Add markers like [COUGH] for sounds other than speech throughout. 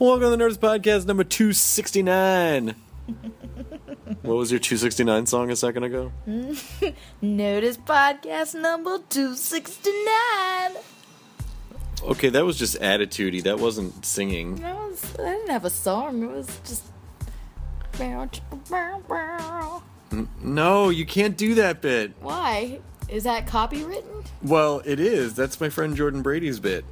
Welcome to the Nerdist Podcast number 269. [LAUGHS] what was your 269 song a second ago? [LAUGHS] Notice podcast number 269. Okay, that was just attitudey. That wasn't singing. That was, I didn't have a song. It was just. No, you can't do that bit. Why? Is that copywritten? Well, it is. That's my friend Jordan Brady's bit.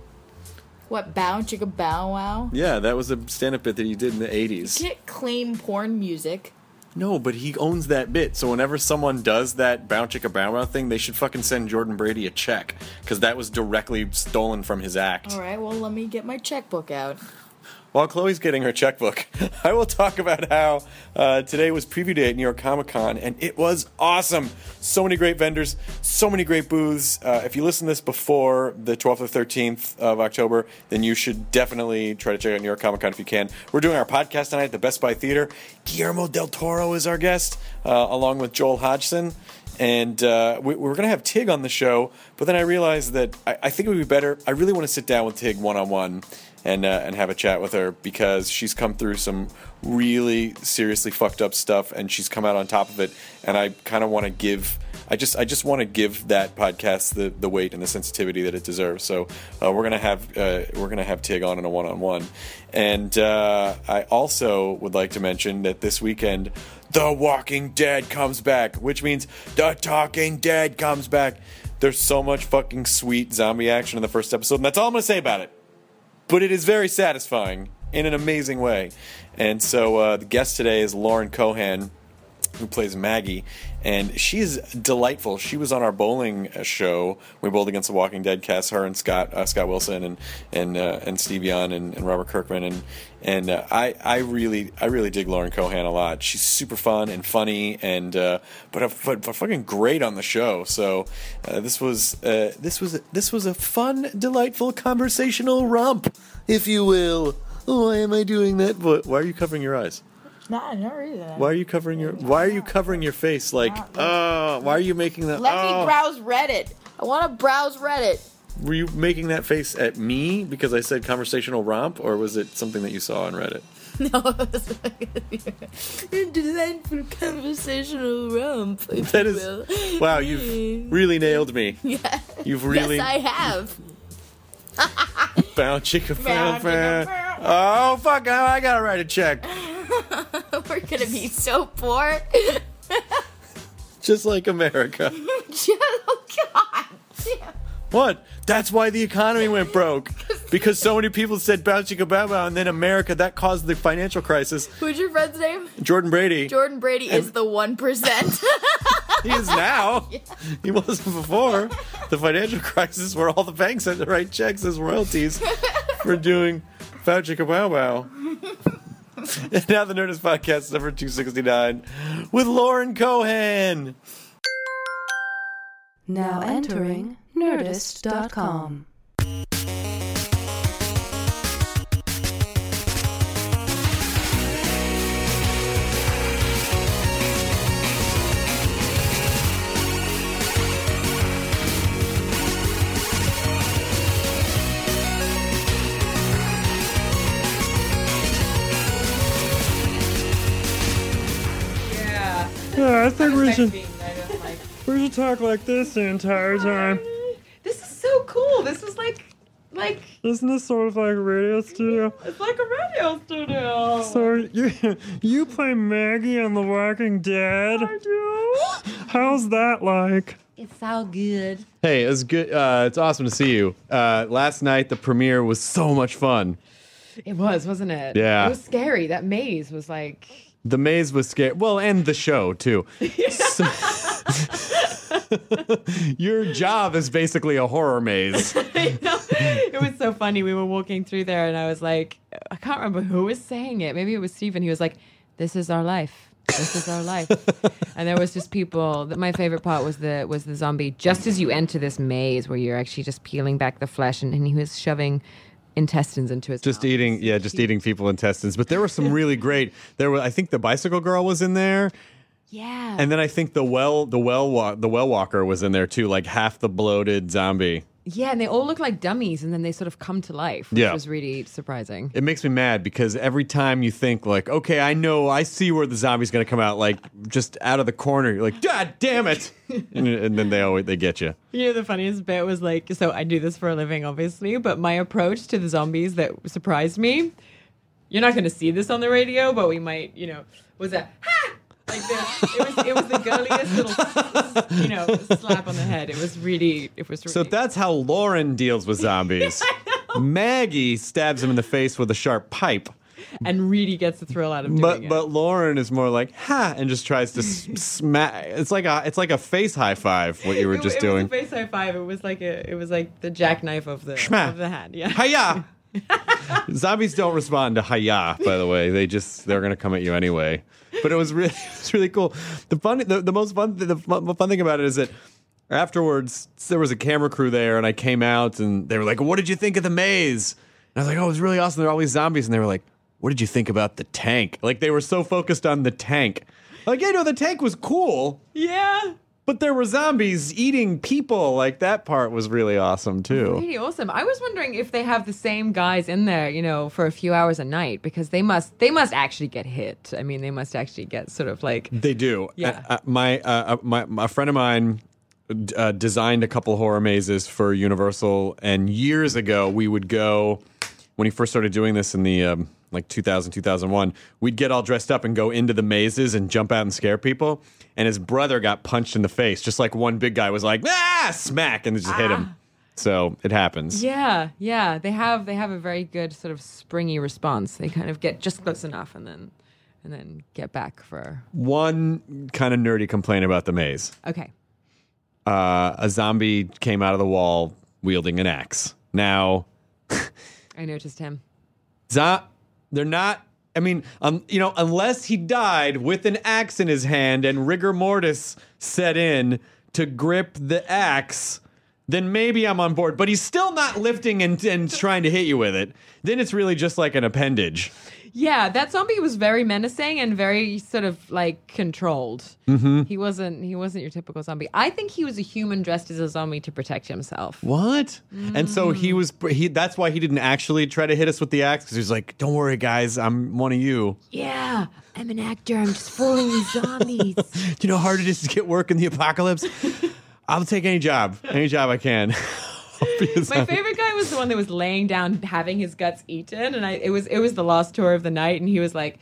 What, bow chicka bow wow? Yeah, that was a stand up bit that he did in the '80s. You 80s. can't claim porn music. No, but he owns that bit. So whenever someone does that bow chicka bow wow thing, they should fucking send Jordan Brady a check. Because that was directly stolen from his act. Alright, well, let me get my checkbook out. While Chloe's getting her checkbook, [LAUGHS] I will talk about how uh, today was preview day at New York Comic Con, and it was awesome. So many great vendors, so many great booths. Uh, if you listen to this before the 12th or 13th of October, then you should definitely try to check out New York Comic Con if you can. We're doing our podcast tonight at the Best Buy Theater. Guillermo del Toro is our guest, uh, along with Joel Hodgson and uh, we, we were going to have Tig on the show, but then I realized that I, I think it would be better. I really want to sit down with Tig one on one and uh, and have a chat with her because she's come through some really seriously fucked up stuff, and she's come out on top of it. And I kind of want to give. I just I just want to give that podcast the, the weight and the sensitivity that it deserves. So uh, we're gonna have uh, we're gonna have Tig on in a one on one, and uh, I also would like to mention that this weekend the Walking Dead comes back, which means The Talking Dead comes back. There's so much fucking sweet zombie action in the first episode, and that's all I'm gonna say about it. But it is very satisfying in an amazing way. And so uh, the guest today is Lauren Cohan, who plays Maggie, and she's delightful. She was on our bowling uh, show. We bowled against the Walking Dead cast. Her and Scott uh, Scott Wilson and and uh, and Steven Yeun and, and Robert Kirkman and and uh, I I really I really dig Lauren Cohan a lot. She's super fun and funny and uh, but, a, but but fucking great on the show. So uh, this was uh, this was this was a fun, delightful conversational romp, if you will. Why am I doing that? What- Why are you covering your eyes? Nah, no reason. Why are you covering your Why are you covering your face like? Oh, why are you making that? Let oh. me browse Reddit. I want to browse Reddit. Were you making that face at me because I said conversational romp, or was it something that you saw on Reddit? [LAUGHS] No, [LAUGHS] Delightful conversational romp. That you is will. wow. You've really nailed me. [LAUGHS] Yeah. You've really Yes, I have. bound chicka Bound fan. Oh fuck! I gotta write a check. We're gonna be so poor. Just like America. oh God. Damn. What? That's why the economy went broke. Because so many people said bow chicka bow bow, and then America that caused the financial crisis. Who's your friend's name? Jordan Brady. Jordan Brady is the one percent. [LAUGHS] He is now. He wasn't before the financial crisis where all the banks had to write checks as royalties for doing Bow Chicka Bow Bow. and now the Nerdist Podcast number 269 with Lauren Cohan. Now entering Nerdist.com. Yeah, I think we should, we should talk like this the entire time. This is so cool. This is like, like Isn't this sort of like a radio studio? it's like a radio studio. So you [LAUGHS] you play Maggie on The Walking Dead? I do. [GASPS] How's that like? It's so good. Hey, it's good. Uh, it's awesome to see you. Uh, last night the premiere was so much fun. It was, wasn't it? Yeah. It was scary. That maze was like. The maze was scary. Well, and the show too. [LAUGHS] So- [LAUGHS] [LAUGHS] your job is basically a horror maze. [LAUGHS] It was so funny. We were walking through there, and I was like, I can't remember who was saying it. Maybe it was Stephen. He was like, "This is our life. This is our life." [LAUGHS] and there was just people. My favorite part was the was the zombie. Just as you enter this maze, where you're actually just peeling back the flesh, and, and he was shoving intestines into his Just mouth. eating, yeah, just eating people intestines. But there were some really great. There were, I think, the bicycle girl was in there, Yeah. and then I think the well, the well, walk, the well walker was in there too, like half the bloated zombie. yeah, and they all look like dummies, and then they sort of come to life, which Yeah. was really surprising. It makes me mad because every time you think like, okay, I know, I see where the zombie's gonna come out, like just out of the corner, you're like, God damn it, [LAUGHS] and, and then they always they get you. You know, the funniest bit was like, so I do this for a living, obviously, but my approach to the zombies that surprised me, you're not going to see this on the radio, but we might, you know, was that, ha! Like the, it was, it was the girliest little, you know, slap on the head. It was really, it was really. So that's how Lauren deals with zombies. [LAUGHS] Maggie stabs him in the face with a sharp pipe. and really gets the thrill out of doing But it. but Lauren is more like ha and just tries to [LAUGHS] smack. It's like a it's like a face high five. What you were It- just it doing. face high five. It was like a, it was like the jackknife of the Schma. of the hand. Yeah. Hiya! [LAUGHS] [LAUGHS] Zombies don't respond to hiya. By the way, they just they're gonna come at you anyway. But it was really [LAUGHS] it was really cool. The fun the, the most fun the fun thing about it is that afterwards there was a camera crew there and I came out and they were like, "What did you think of the maze?" And I was like, "Oh, it was really awesome. There are all these zombies." And they were like, "What did you think about the tank?" Like they were so focused on the tank. Like, yeah, no, the tank was cool. Yeah. But there were zombies eating people. Like that part was really awesome too. Really awesome. I was wondering if they have the same guys in there, you know, for a few hours a night because they must they must actually get hit. I mean, they must actually get sort of like They do. Yeah. Uh, uh, my, uh, uh, my my friend of mine uh, designed a couple horror mazes for Universal, and years ago we would go when he first started doing this in the um, like 2000 2001 we'd get all dressed up and go into the mazes and jump out and scare people and his brother got punched in the face just like one big guy was like ah smack and just hit him so it happens yeah, yeah. They have they have a very good sort of springy response. They kind of get just close enough and then and then get back for one kind of nerdy complaint about the maze okay. uh, a zombie came out of the wall wielding an axe now [LAUGHS] I noticed him. Zo- they're not. I mean, um, you know, unless he died with an axe in his hand and rigor mortis set in to grip the axe, then maybe I'm on board. But he's still not lifting and, and trying to hit you with it. Then it's really just like an appendage. Yeah, that zombie was very menacing and very sort of like controlled. Mm-hmm. He wasn't he wasn't your typical zombie. I think he was a human dressed as a zombie to protect himself. What? And so he was. He. That's why he didn't actually try to hit us with the axe because he was like, "Don't worry, guys, I'm one of you." Yeah, I'm an actor. I'm just fooling these zombies. [LAUGHS] Do you know how hard it is to get work in the apocalypse? [LAUGHS] I'll take any job, any job I can. [LAUGHS] I'll be a My favorite guy was the one that was laying down, having his guts eaten, and I it was it was the last tour of the night, and he was like.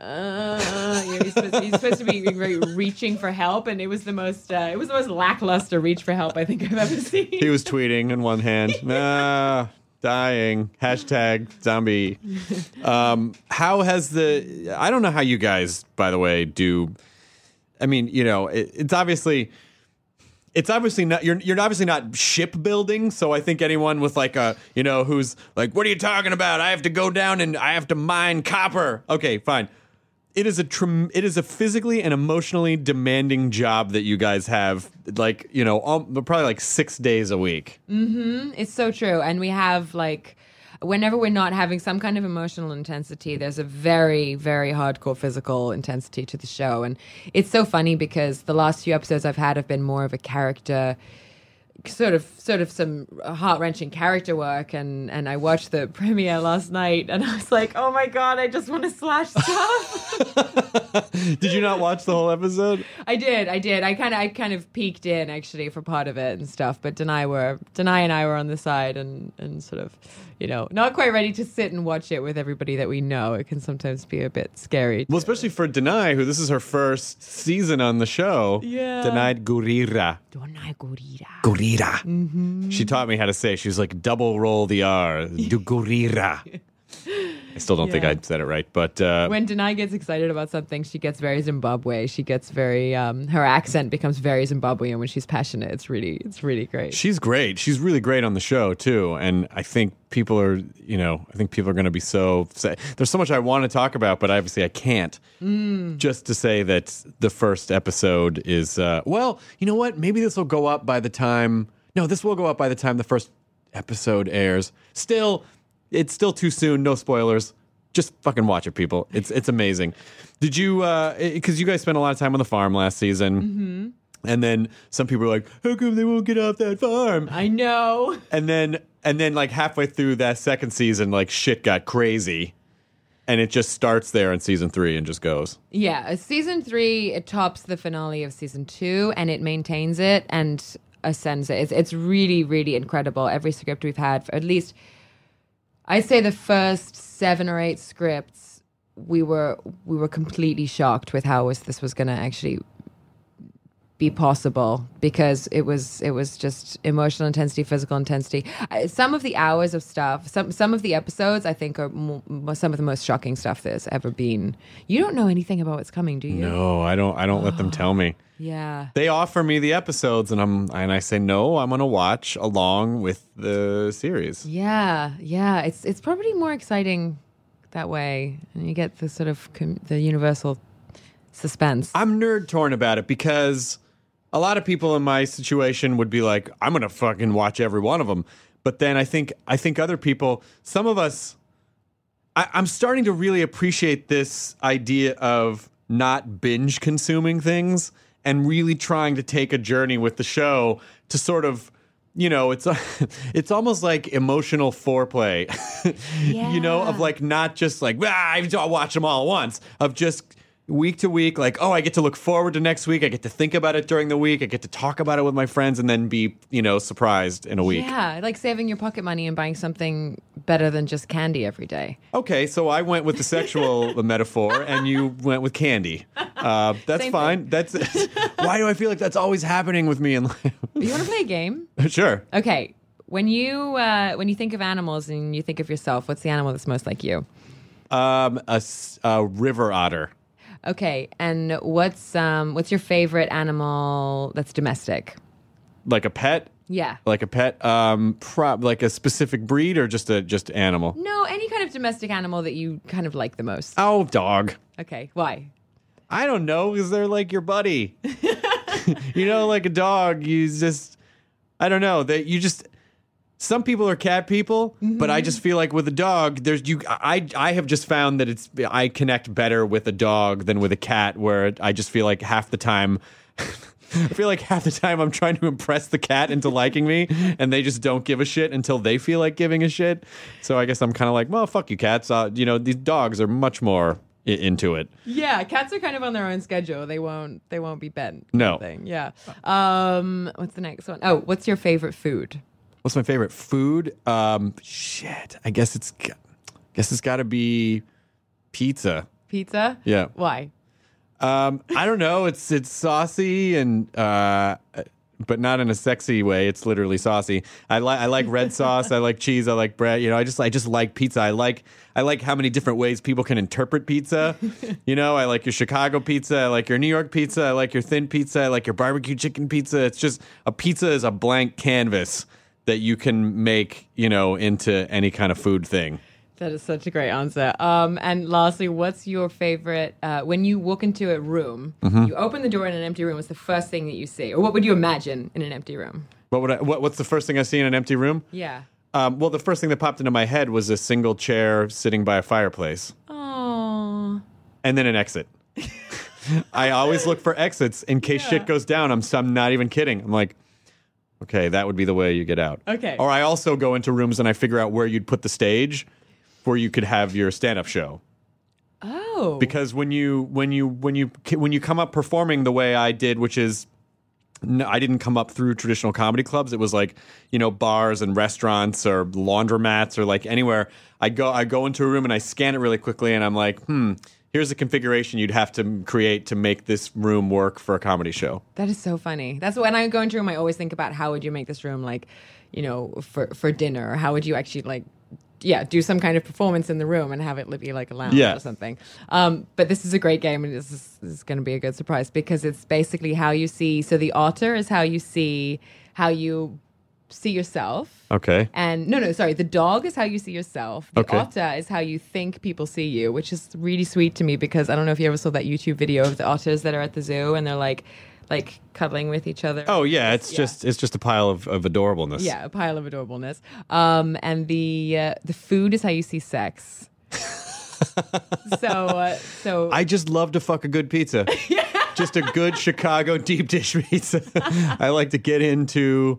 Uh, you know, he's, supposed, he's supposed to be re- reaching for help, and it was the most uh, it was the most lackluster reach for help I think I've ever seen. He was tweeting in one hand, [LAUGHS] ah, dying, hashtag zombie. Um, how has the, I don't know how you guys, by the way, do, I mean, you know, it, it's obviously, it's obviously not, you're, you're obviously not shipbuilding. So I think anyone with like a, you know, who's like, what are you talking about? I have to go down and I have to mine copper. Okay, fine. It is a it is a physically and emotionally demanding job that you guys have, like you know, um, probably like six days a week. Mm-hmm. It's so true. And we have like whenever we're not having some kind of emotional intensity, there's a very, very hardcore physical intensity to the show. And it's so funny because the last few episodes I've had have been more of a character sort of sort of some heart wrenching character work, and and I watched the [LAUGHS] premiere last night, and I was like, oh my god, I just want to slash stuff. [LAUGHS] Did you not watch the whole episode? I did, I did. I kind of I kind of peeked in actually for part of it and stuff, but Danai were Danai and I were on the side and and sort of, you know, not quite ready to sit and watch it with everybody that we know. It can sometimes be a bit scary. Well, especially for Danai, who this is her first season on the show. Yeah. Danai Gurira. Danai Gurira. Gurira. Mm-hmm. She taught me how to say. She was like, double roll the R. [LAUGHS] Do Gurira. [LAUGHS] I still don't think I said it right, but uh, When Danai gets excited about something, she gets very Zimbabwe. She gets very um, her accent becomes very Zimbabwean when she's passionate. It's really it's really great. she's great. She's really great on the show too, and I think people are, you know, I think people are going to be so. There's so much I want to talk about, but obviously I can't. Just to say that the first episode is, uh, well, you know what? Maybe this will go up by the time. No, this will go up by the time the first episode airs. Still, it's still too soon. No spoilers. Just fucking watch it, people. It's it's amazing. Did you? Because you guys spent a lot of time on the farm last season. And then some people were like, "How come they won't get off that farm?" I know. And then and then like halfway through that second season, like shit got crazy, and it just starts there in season three and just goes. Yeah, uh, season three it tops the finale of season two, and it maintains it and ascends it. It's, it's really, really incredible. Every script we've had, for at least, I'd say the first seven or eight scripts, we were we were completely shocked with how was this was going to actually be possible because it was it was just emotional intensity, physical intensity. Uh, Some of the hours of stuff, some some of the episodes, I think are mo- some of the most shocking stuff there's ever been. You don't know anything about what's coming, do you? No, I don't. I don't let them tell me. Yeah. They offer me the episodes, and I'm and I say no. I'm going to watch along with the series. Yeah, yeah. It's it's probably more exciting that way, and you get the sort of com- the universal suspense. I'm nerd torn about it because a lot of people in my situation would be like, I'm gonna fucking watch every one of them. But then I think I think other people, some of us, I, I'm starting to really appreciate this idea of not binge consuming things and really trying to take a journey with the show to sort of you know it's [LAUGHS] it's almost like emotional foreplay [LAUGHS] you know of like not just like ah, I watch them all at once of just week to week like oh i get to look forward to next week i get to think about it during the week i get to talk about it with my friends and then be you know surprised in a week Yeah, like saving your pocket money and buying something better than just candy every day. okay so i went with the sexual [LAUGHS] metaphor and you went with candy uh, that's Same fine that's [LAUGHS] why do i feel like that's always happening with me in life You want to play a game? [LAUGHS] sure Okay. When you uh, when you think of animals and you think of yourself, what's the animal that's most like you? um, a river otter Okay, and what's um what's your favorite animal that's domestic? like a pet Yeah. like a pet um prob like a specific breed or just a just animal No, any kind of domestic animal that you kind of like the most. oh dog Okay, why? i don't know because they're like your buddy [LAUGHS] you know like a dog you just i don't know that you just some people are cat people but i just feel like with a dog there's you i i have just found that it's i connect better with a dog than with a cat where i just feel like half the time [LAUGHS] I feel like half the time I'm trying to impress the cat into liking me, and they just don't give a shit until they feel like giving a shit. So I guess I'm kind of like, well, fuck you, cats. Uh, you know, these dogs are much more I- into it. Yeah, cats are kind of on their own schedule. They won't they won't be bent. No. Thing. Yeah. Um what's the next one? Oh, what's your favorite food? What's my favorite food? Um, shit. I guess it's, g- guess it's got to be pizza. Pizza? Yeah. Why? Um, I don't know. It's it's saucy and uh, but not in a sexy way. It's literally saucy. I like I like red sauce. I like cheese. I like bread. You know, I just I just like pizza. I like I like how many different ways people can interpret pizza. you know, I like your Chicago pizza. I like your New York pizza. I like your thin pizza. I like your barbecue chicken pizza. It's just a pizza is a blank canvas that you can make. You know, into any kind of food thing. That is such a great answer. Um, and lastly, what's your favorite uh, when you walk into a room? Mm-hmm. You open the door in an empty room. What's the first thing that you see, or what would you imagine in an empty room? What would I, what, what's the first thing I see in an empty room? Yeah. Um, well, the first thing that popped into my head was a single chair sitting by a fireplace, Oh. and then an exit. [LAUGHS] I always look for exits in case shit goes down. I'm, I'm not even kidding. I'm like, Okay, that would be the way you get out. Okay. Or I also go into rooms and I figure out where you'd put the stage where you could have your stand-up show. Oh. Because when you when you when you when you come up performing the way I did, which is no, I didn't come up through traditional comedy clubs. It was like you know bars and restaurants or laundromats or like anywhere. I go I go into a room and I scan it really quickly and I'm like, hmm, here's the configuration you'd have to create to make this room work for a comedy show. That is so funny. That's when I go into a room. I always think about how would you make this room like, you know, for for dinner. How would you actually like, yeah, do some kind of performance in the room and have it be like a lounge Yeah. or something. Um, but this is a great game, and this is, is going to be a good surprise because it's basically how you see. So the otter is how you see how you see yourself. Okay. And no, no, sorry. The dog is how you see yourself. The Okay. otter is how you think people see you, which is really sweet to me because I don't know if you ever saw that YouTube video of the otters that are at the zoo and they're like, like cuddling with each other. Oh yeah, it's Yeah. just it's just a pile of, of adorableness. yeah, a pile of adorableness. Um, and the uh, the food is how you see sex. [LAUGHS] so uh, so I just love to fuck a good pizza. [LAUGHS] yeah. just a good Chicago deep dish pizza. [LAUGHS] I like to get into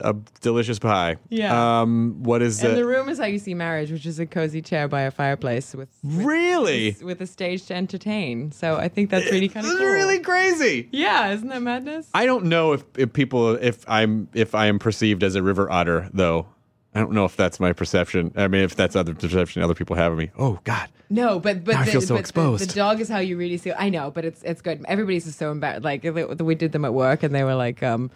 a delicious pie. Yeah. Um, what is and the, the room is how you see marriage, which is a cozy chair by a fireplace with really? with a stage to entertain. So I think that's really kind of cool. really crazy. yeah, isn't that madness? I don't know if, if people if I'm if I am perceived as a river otter though. I don't know if that's my perception. I mean, if that's other perception other people have of me. Oh God. No, but but Now I the, feel so but the- exposed. The, dog is how you really see. I know, but it's it's good. Everybody's just so embarrassed. Like we did them at work, and they were like, um,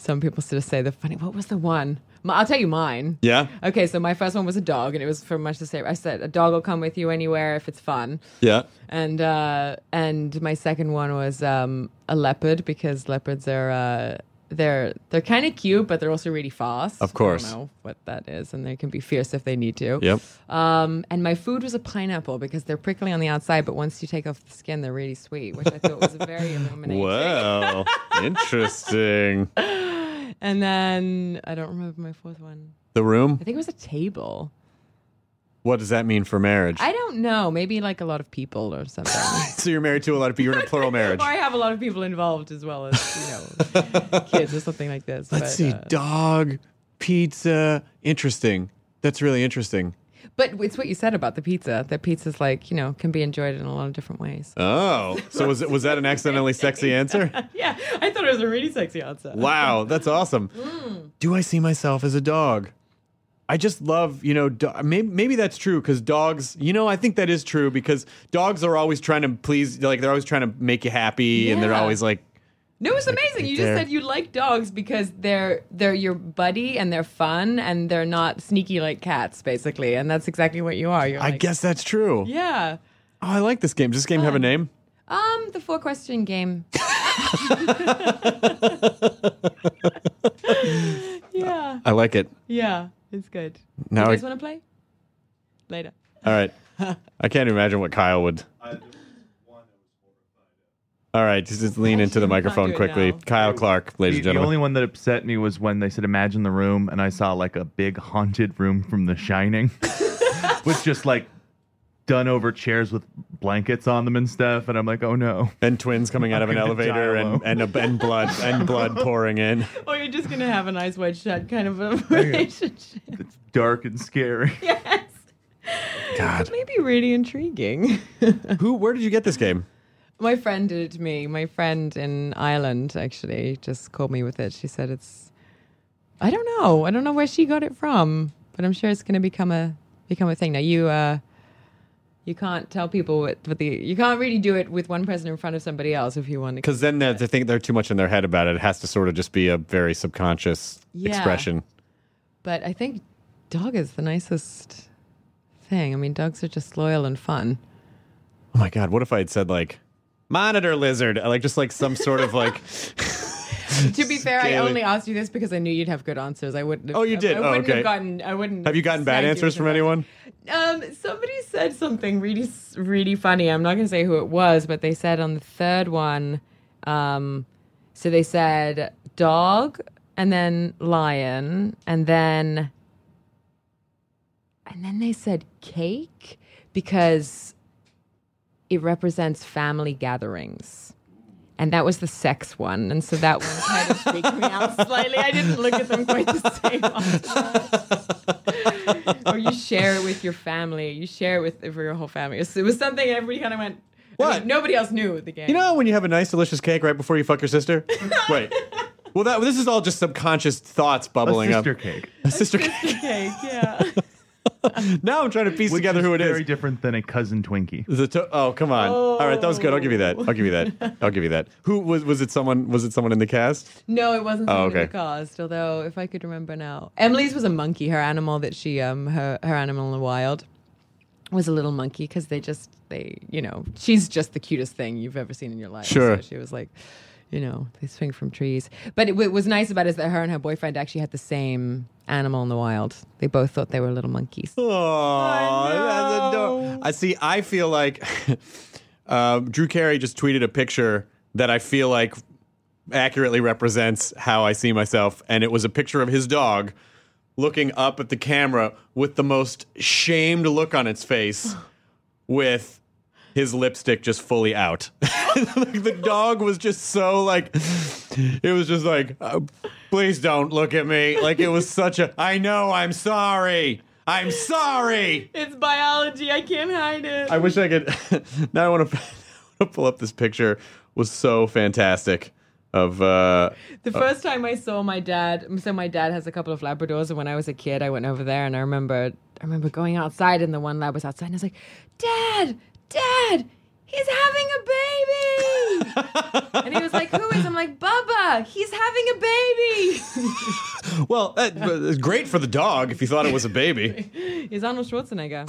some people sort of say the funny. What was the one? I'll tell you mine. Yeah. Okay, so my first one was a dog, and it was pretty much the same. I said a dog will come with you anywhere if it's fun. Yeah. And uh, and my second one was um, a leopard because leopards are uh, they're they're kind of cute, but they're also really fast. Of course. I don't know what that is, and they can be fierce if they need to. Yep. Um, and my food was a pineapple because they're prickly on the outside, but once you take off the skin, they're really sweet, which I thought was [LAUGHS] very illuminating. Well, interesting. [LAUGHS] And then I don't remember my fourth one. The room. I think it was a table. What does that mean for marriage? I don't know. Maybe like a lot of people or something. [LAUGHS] so you're married to a lot of people. You're in a plural [LAUGHS] marriage. or I have a lot of people involved as well as you know [LAUGHS] kids or something like this. Let's But, see. uh, Dog, pizza. Interesting. That's really interesting. but it's what you said about the pizza. That pizza's like you know can be enjoyed in a lot of different ways. Oh, so was it was that an accidentally sexy answer? yeah, I thought it was a really sexy answer. Wow, that's awesome. Mm. Do I see myself as a dog? I just love, you know, do- maybe, maybe that's true because dogs, you know, I think that is true because dogs are always trying to please, like, they're always trying to make you happy and they're Yeah. always like, No, it's amazing. You just there. said you like dogs because they're they're your buddy and they're fun and they're not sneaky like cats, basically. And that's exactly what you are. You're I like, guess that's true. Yeah. Oh, I like this game. Does this game have a name? Um, the four question game. [LAUGHS] [LAUGHS] yeah, I like it. yeah, it's good. Now you I- want to play later? All right. [LAUGHS] I can't imagine what Kyle would. All right, just, just lean into the microphone not do it quickly. now. Kyle Clark, ladies The, and the only one that upset me was when they said imagine the room and I saw like a big haunted room from The Shining [LAUGHS] with just like done over chairs with blankets on them and stuff and I'm like oh no and twins coming out of an elevator and and, a, and blood and blood [LAUGHS] pouring in. Or you're just gonna have a nice white shut kind of a relationship. it's dark and scary [LAUGHS] yes, God, maybe really intriguing. who? Where did you get this game? My friend did it to me. My friend in Ireland actually just called me with it. She said it's I don't know. I don't know where she got it from, but I'm sure it's going to become a become a thing. Now you uh you can't tell people what, what the you can't really do it with one person in front of somebody else if you want to. Because then they think they're too much in their head about it. It has to sort of just be a very subconscious Yeah. expression. But I think dog is the nicest thing. I mean, dogs are just loyal and fun. Oh my God, what if I had said like monitor lizard? Like just like some sort of like. [LAUGHS] [LAUGHS] to be fair, I only asked you this because I knew you'd have good answers. I wouldn't. Have, Oh, you did? I Oh, wouldn't okay. have gotten. I wouldn't. Have you gotten bad answers from anyone? Um, somebody said something really, really funny. I'm not going to say who it was, but they said on the third one, um, so they said dog and then lion and then, and then they said cake because it represents family gatherings. And that was the sex one, and so that one kind of freaked me out slightly. I didn't look at them quite the same. after or you share it with your family. You share it with for your whole family. It was, it was something everybody kind of went. I mean, What? nobody else knew the game. You know when you have a nice, delicious cake right before you fuck your sister? [LAUGHS] Wait. Well, that this is all just subconscious thoughts A bubbling sister up. cake. A sister Sister cake. cake, yeah. [LAUGHS] Now I'm trying to piece Which together is who it very is. different than a cousin Twinkie. The to- oh, come on. All right, that was good. I'll give you that. I'll give you that. [LAUGHS] I'll give you that. Who was was it someone was it someone in the cast? No, it wasn't Oh, someone in okay. the cast. Although, if I could remember now, Emily's was a monkey. Her animal that she um her her animal in the wild was a little monkey because they just they you know she's just the cutest thing you've ever seen in your life. Sure. So she was like, you know, they swing from trees. But it, what was nice about it is that her and her boyfriend actually had the same animal in the wild. They both thought they were little monkeys. Oh, that's know. I see. I feel like um, [LAUGHS] Drew Carey just tweeted a picture that I feel like accurately represents how I see myself, and it was a picture of his dog looking up at the camera with the most shamed look on its face, [GASPS] with his lipstick just fully out. like [LAUGHS] the dog was just so like, it was just like, uh, please don't look at me. Like it was such a. I know. I'm sorry. I'm sorry. It's biology. I can't hide it. I wish I could. [LAUGHS] now I want to [LAUGHS] pull up this picture. Was so fantastic. Of uh, The first time I saw my dad, so my dad has a couple of Labradors, and when I was a kid, I went over there, and I remember, I remember going outside, and the one lab was outside, and I was like, "Dad, Dad, he's having a baby!" [LAUGHS] and he was like, "Who is?" I'm like, "Bubba, he's having a baby." [LAUGHS] well, that, it's great for the dog if you thought it was a baby. [LAUGHS] he's Arnold Schwarzenegger.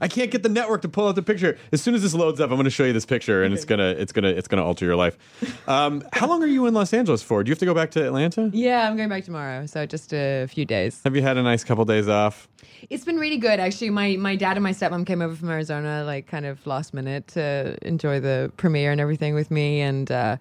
I can't get the network to pull out the picture. As soon as this loads up, I'm going to show you this picture, and it's gonna, it's gonna, it's gonna alter your life. Um, how long are you in Los Angeles for? Do you have to go back to Atlanta? yeah, I'm going back tomorrow, so just a few days. Have you had a nice couple days off? It's been really good, actually. My my dad and my stepmom came over from Arizona, like kind of last minute, to enjoy the premiere and everything with me, and uh,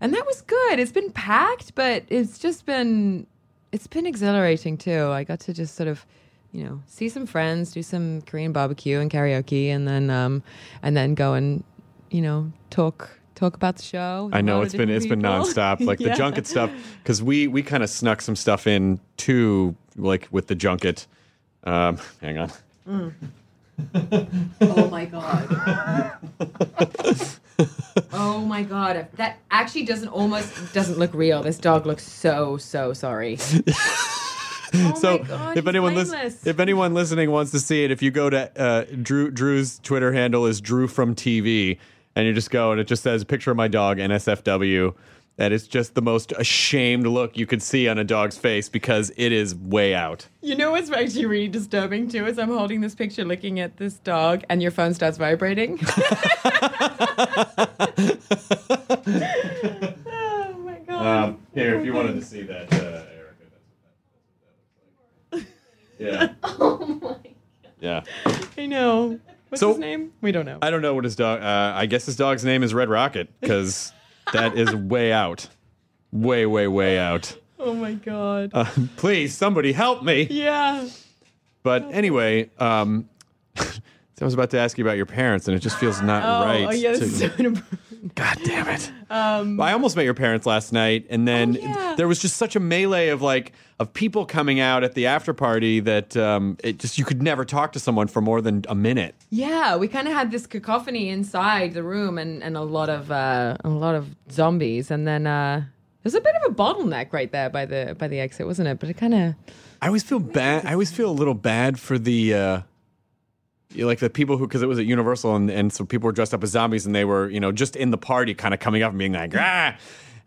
and that was good. It's been packed, but it's just been it's been exhilarating too. I got to just sort of, you know, see some friends, do some Korean barbecue and karaoke, and then um and then go and you know talk talk about the show. I know it's been it's been nonstop, [LAUGHS] like the junket stuff, because we we kind of snuck some stuff in too, like with the junket. Um, hang on. Oh my god. oh my god. That actually doesn't almost doesn't look real. This dog looks so so sorry. [LAUGHS] Oh so God, if anyone lis- if anyone listening wants to see it, if you go to uh, Drew Drew's Twitter handle is Drew from TV, and you just go and it just says picture of my dog NSFW. That is just the most ashamed look you could see on a dog's face because it is way out. You know what's actually really disturbing too is I'm holding this picture looking at this dog and your phone starts vibrating. [LAUGHS] oh my god. Um, here, if you wanted to see that, uh, Erica, that's what that, that's what that looks like. Yeah. [LAUGHS] Oh my god. Yeah. I know. What's So- his name? We don't know. I don't know what his dog. Uh, I guess his dog's name is Red Rocket because that is way out, way, way, way out. oh my god. Uh, please, somebody help me. yeah. But anyway, um, [LAUGHS] I was about to ask you about your parents, and it just feels not Oh, right. oh yeah, to- so. God damn it! Um, I almost met your parents last night, and then Oh, yeah. there was just such a melee of like of people coming out at the after party that um, it just you could never talk to someone for more than a minute. Yeah, we kind of had this cacophony inside the room, and, and a lot of uh, a lot of zombies, and then uh, there's a bit of a bottleneck right there by the by the exit, wasn't it? But it kind of I always feel bad. I always feel a little bad for the. Uh, like the people who, because it was at Universal, and, and so people were dressed up as zombies, and they were, you know, just in the party, kind of coming up and being like, ah,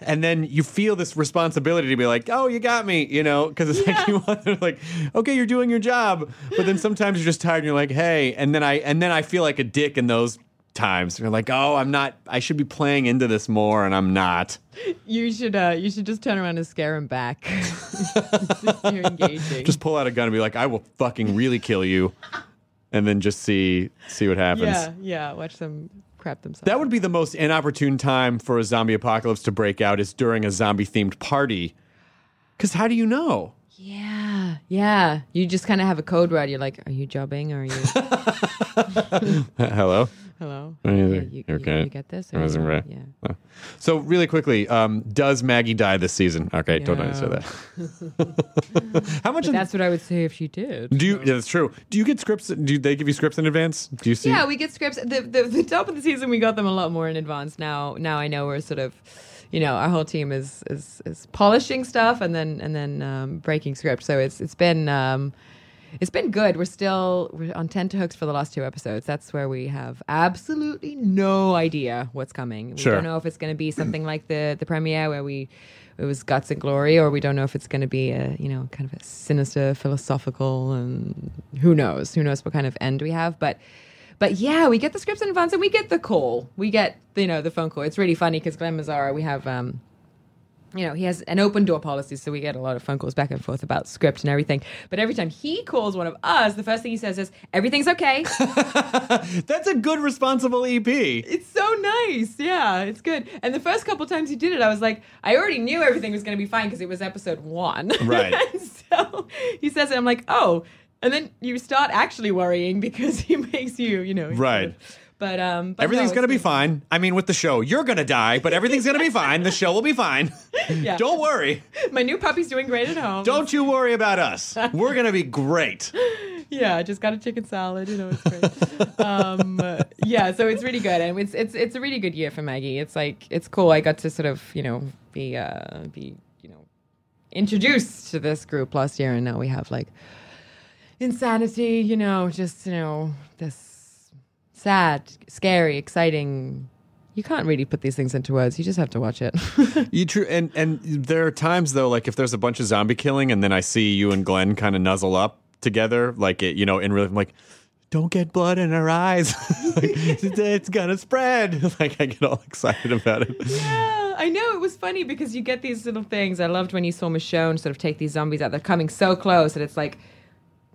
and then you feel this responsibility to be like, oh, you got me, you know, because it's like you want to like, okay, you're doing your job, but then sometimes you're just tired, and you're like, hey, and then I, and then I feel like a dick in those times. You're like, oh, I'm not, I should be playing into this more, and I'm not. you should uh, you should just turn around and scare him back. [LAUGHS] You're engaging. Just pull out a gun and be like, I will fucking really kill you, and then just see see what happens. yeah, yeah. Watch them crap themselves. That would be the most inopportune time for a zombie apocalypse to break out is during a zombie themed party. Because how do you know? yeah, yeah. You just kind of have a code word. You're like, are you jobbing or are you [LAUGHS] Hello? Hello? know. Me neither. Yeah, you, you- Okay. you get this? I or wasn't right. Yeah. So really quickly, um, does Maggie die this season? Okay, don't answer that. [LAUGHS] How much? That's what I would say if she did. do you? Yeah, that's true. Do you get scripts? Do they give you scripts in advance? Do you see? Yeah, we get scripts. The, the the top of the season, we got them a lot more in advance. Now, now I know we're sort of, you know, our whole team is is, is polishing stuff and then and then um, breaking script. So it's it's been um, it's been good. We're still we're on tenterhooks for the last two episodes. That's where we have absolutely no idea what's coming. We Sure. don't know if it's going to be something like the the premiere where we. It was guts and glory, or we don't know if it's going to be a you know kind of a sinister, philosophical, and who knows, who knows what kind of end we have. But but yeah, we get the scripts in advance and we get the call. We get you know the phone call. It's really funny because Glen Mazzara, we have um, you know, he has an open door policy, so we get a lot of phone calls back and forth about script and everything. But every time he calls one of us, the first thing he says is, "Everything's okay." [LAUGHS] That's a good, responsible EP. it's so nice, yeah, it's good. And the first couple times he did it, I was like, I already knew everything was going to be fine because it was episode one, Right. [LAUGHS] and so he says it, I'm like, oh, and then you start actually worrying because [LAUGHS] he makes you, you know, Right. But um, but Everything's no, gonna be fine. I mean, with the show, you're gonna die, but everything's gonna be [LAUGHS] fine. The show will be fine. [LAUGHS] Yeah. Don't worry. My new puppy's doing great at home. Don't you worry about us. We're gonna be great. [LAUGHS] Yeah, I just got a chicken salad. You know, it's great. um, yeah, so it's really good, and it's it's it's a really good year for Maggie. It's like it's cool. I got to sort of you know be uh be you know introduced to this group last year, and now we have like insanity. You know, just you know this sad, scary, exciting. You can't really put these things into words. You just have to watch it. [LAUGHS] You true, and and there are times though, like if there's a bunch of zombie killing, and then I see you and Glenn kind of nuzzle up together, like it, you know, in real, I'm like, don't get blood in her eyes. [LAUGHS] like, it's, gonna spread. [LAUGHS] Like I get all excited about it. Yeah, I know it was funny because you get these little things. I loved when you saw Michonne sort of take these zombies out. They're coming so close, and it's like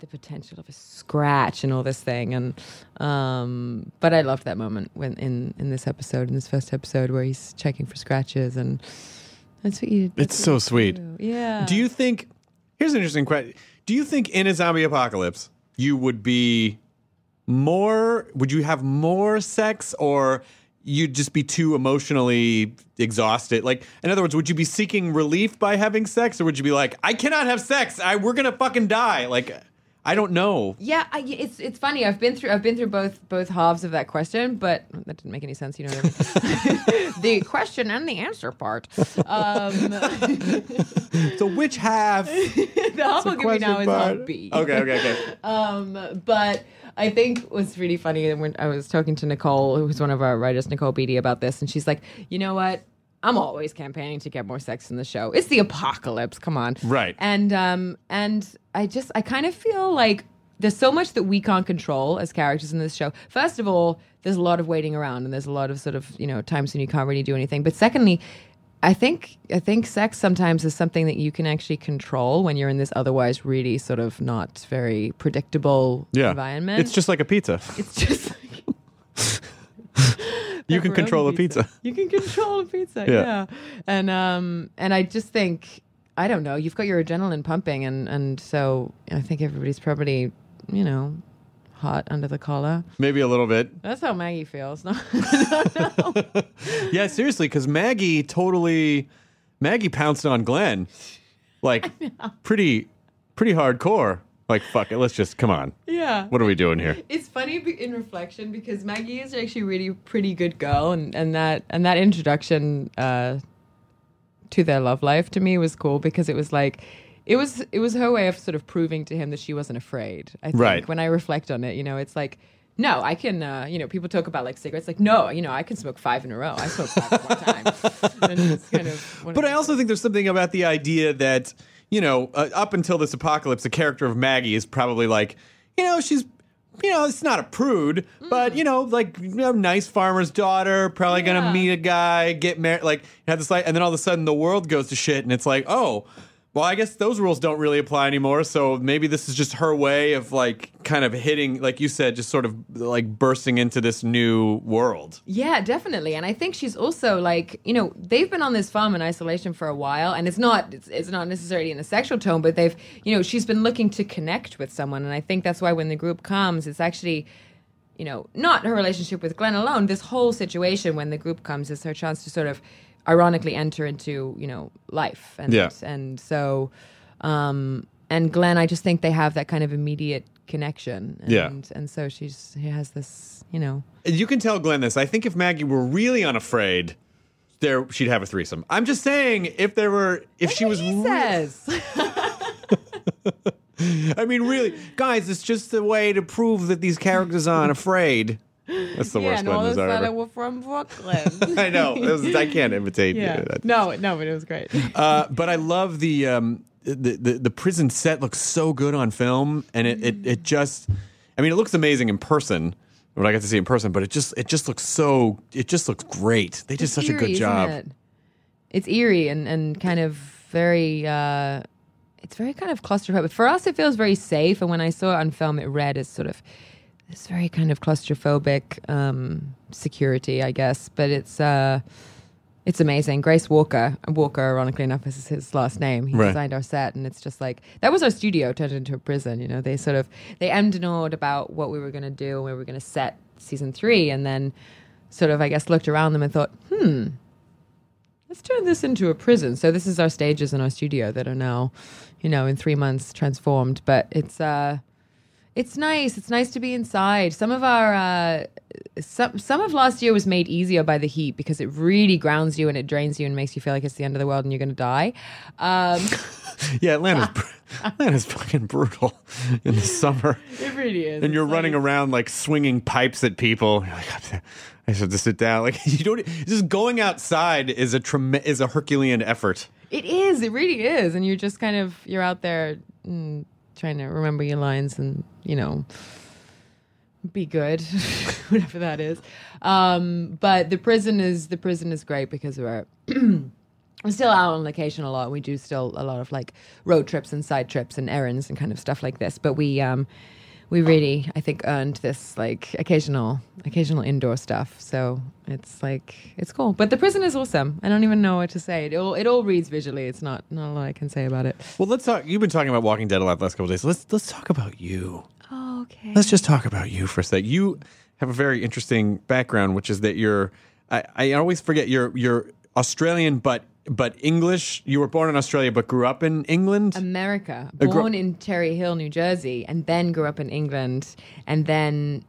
the potential of a scratch and all this thing. And um, but I loved that moment when in in this episode, in this first episode, where he's checking for scratches, and that's what you. It's that's so you sweet. do. Yeah. Do you think? Here's an interesting question. Do you think in a zombie apocalypse you would be more? Would you have more sex, or you'd just be too emotionally exhausted? Like, in other words, would you be seeking relief by having sex, or would you be like, I cannot have sex. I we're gonna fucking die. Like, I don't know. Yeah, I, it's it's funny. I've been through I've been through both both halves of that question, but that didn't make any sense. You know what I mean? [LAUGHS] the question and the answer part. Um, [LAUGHS] So which half? [LAUGHS] the half I'll give you now is half B. Okay, okay, okay. Um, but I think what's really funny when I was talking to Nicole, who's one of our writers, Nichole Beaty, about this, and she's like, you know what? I'm always campaigning to get more sex in the show. It's the apocalypse. Come on, Right. And um, and I just I kind of feel like there's so much that we can't control as characters in this show. First of all, there's a lot of waiting around, and there's a lot of sort of you know times when you can't really do anything. But secondly, I think I think sex sometimes is something that you can actually control when you're in this otherwise really sort of not very predictable Yeah, environment. It's just like a pizza. it's just like [LAUGHS] You can control a pizza. You can control a pizza, Yeah. yeah. And um and I just think I don't know, you've got your adrenaline pumping and and so I think everybody's probably, you know, hot under the collar. Maybe a little bit. That's how Maggie feels. [LAUGHS] No. Yeah, seriously, because Maggie totally Maggie pounced on Glenn, like [LAUGHS] pretty pretty hardcore. Like fuck it, let's just come on. yeah. What are we doing here? It's funny in reflection because Maggie is actually a really pretty good girl, and, and that and that introduction uh, to their love life to me was cool because it was like it was it was her way of sort of proving to him that she wasn't afraid. I think Right. when I reflect on it, you know, it's like. No, I can. Uh, you know, people talk about like cigarettes. Like, no, you know, I can smoke five in a row. I smoke five at one time. [LAUGHS] And it's kind of. one of But I also think there's something about the idea that you know, uh, up until this apocalypse, the character of Maggie is probably like, you know, she's. You know, it's not a prude, but you know, like you know, nice farmer's daughter, probably gonna Yeah. meet a guy, get married, like have this like, and then all of a sudden the world goes to shit, and it's like, oh, well, I guess those rules don't really apply anymore. So maybe this is just her way of like kind of hitting, like you said, just sort of like bursting into this new world. Yeah, definitely. And I think she's also like, you know, they've been on this farm in isolation for a while and it's not it's, it's not necessarily in a sexual tone, but they've, you know, she's been looking to connect with someone and I think that's why when the group comes, it's actually you know, not her relationship with Glenn alone. This whole situation when the group comes is her chance to sort of ironically enter into you know life and Yeah. and so um and Glenn I just think they have that kind of immediate connection and, Yeah. and so she's she has this you know You can tell Glenn this. I think if Maggie were really unafraid, there she'd have a threesome. I'm just saying, if there were, if she was, re- says [LAUGHS] [LAUGHS] I mean, really, guys, it's just a way to prove that these characters aren't afraid. That's the yeah worst and all of a sudden we're from Brooklyn [LAUGHS] I know. It was- I can't imitate. yeah that. no no but it was great Uh, but I love the, um, the the the prison set looks so good on film, and it, it it just, I mean, it looks amazing in person when I got to see it in person. But it just it just looks so it just looks great. They did It's such a eerie, good isn't job. it? It's eerie and, and kind of very. Uh, it's very kind of claustrophobic. For us, it feels very safe, and when I saw it on film, it read as sort of this very kind of claustrophobic um, security, I guess. But it's uh, it's amazing. Grace Walker, Walker, ironically enough, is his last name. He Right. designed our set, and it's just like that was our studio turned into a prison. You know, they sort of they emmed and awed about what we were going to do and where we were going to set season three, and then sort of I guess looked around them and thought, hmm, let's turn this into a prison. So this is our stages in our studio that are now, you know, in three months transformed. But it's uh, it's nice. It's nice to be inside. Some of our uh, some some of last year was made easier by the heat because it really grounds you and it drains you and makes you feel like it's the end of the world and you're going to die. Um, [LAUGHS] Yeah, Atlanta's [LAUGHS] br- Atlanta's fucking brutal in the summer. [LAUGHS] it really is. and you're It's running like- around like swinging pipes at people. You're like, "I have to sit down. Like you don't. Just going outside is a trem- is a Herculean effort. It is. It really is. And you're just kind of you're out there mm, trying to remember your lines and you know be good, [LAUGHS] whatever that is. Um, but the prison is the prison is great because [CLEARS THROAT] we're. I'm still out on location a lot. We do still a lot of like road trips and side trips and errands and kind of stuff like this. But we um we really I think earned this like occasional occasional indoor stuff. So it's like it's cool. But the prison is awesome. I don't even know what to say. It all it all reads visually. It's not not a lot I can say about it. Well, let's talk. You've been talking about Walking Dead a lot the last couple of days. Let's let's talk about you. Oh, okay. Let's just talk about you for a sec. You have a very interesting background, which is that you're. I, I always forget you're you're Australian, but but English. You were born in Australia, but grew up in England. America, Uh, born in Cherry Hill, New Jersey, and then grew up in England, and then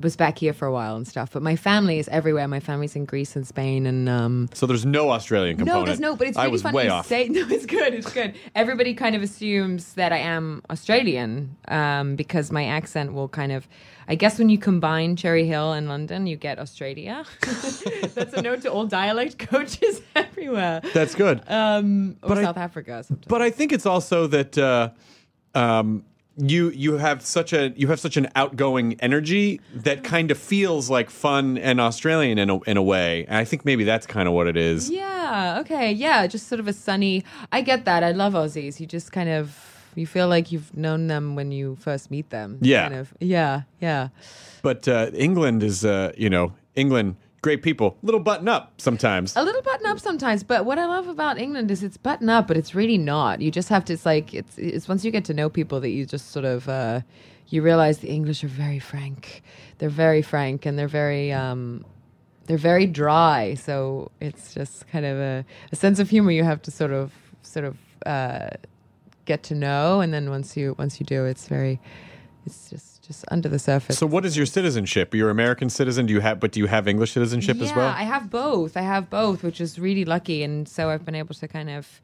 was back here for a while and stuff. But my family is everywhere. My family's in Greece and Spain, and um, so there's no Australian component. No, there's no, but it's I really was funny way to off. say. [LAUGHS] No, it's good. It's good. Everybody kind of assumes that I am Australian um, because my accent will kind of. I guess when you combine Cherry Hill and London, you get Australia. [LAUGHS] That's a note to all dialect coaches [LAUGHS] everywhere. That's good. Um, or But I- South Africa. Sometimes. But I think it's also that uh, um, you you have such a you have such an outgoing energy that kind of feels like fun and Australian in a in a way. And I think maybe that's kind of what it is. Yeah. Okay. Yeah. Just sort of a sunny. I get that. I love Aussies. You just kind of you feel like you've known them when you first meet them. Yeah. Kind of. Yeah. Yeah. But uh, England is uh, you know England great people, A little button up sometimes. A little button up sometimes, but what I love about England is it's button up, but it's really not. You just have to. It's like it's it's once you get to know people that you just sort of uh, you realize the English are very frank. They're very frank and they're very um, they're very dry. So it's just kind of a, a sense of humor you have to sort of sort of uh, get to know, and then once you once you do, it's very it's just just under the surface. So what is your citizenship? You're American citizen. Do you have but do you have English citizenship yeah, as well? I have both. I have both, which is really lucky, and so I've been able to kind of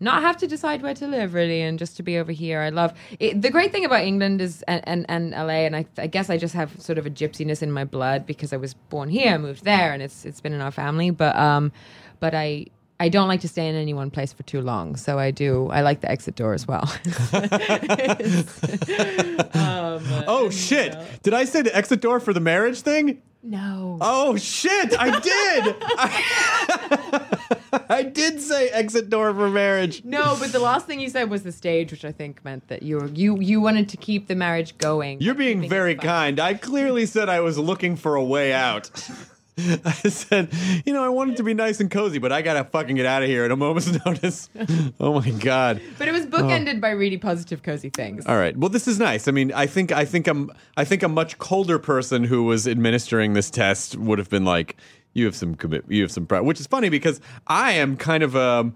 not have to decide where to live really, and just to be over here. I love it. the great thing about England is and and, and LA, and I, I guess I just have sort of a gypsiness in my blood because I was born here, moved there, and it's it's been in our family. But um, but I. I don't like to stay in any one place for too long, so I do. I like the exit door as well. [LAUGHS] um, oh shit! Did I say the exit door for the marriage thing? no. Oh shit! I did. I, [LAUGHS] I did say exit door for marriage. No, but the last thing you said was the stage, which I think meant that you were you you wanted to keep the marriage going. You're being very kind. I clearly said I was looking for a way out. [LAUGHS] I said, you know, I wanted to be nice and cozy, but I gotta fucking get out of here at a moment's [LAUGHS] notice. oh my god. But it was bookended oh. by really positive, cozy things. All right. Well, this is nice. I mean, I think I think I'm I think a much colder person who was administering this test would have been like, you have some commit, you have some pride, which is funny because I am kind of a.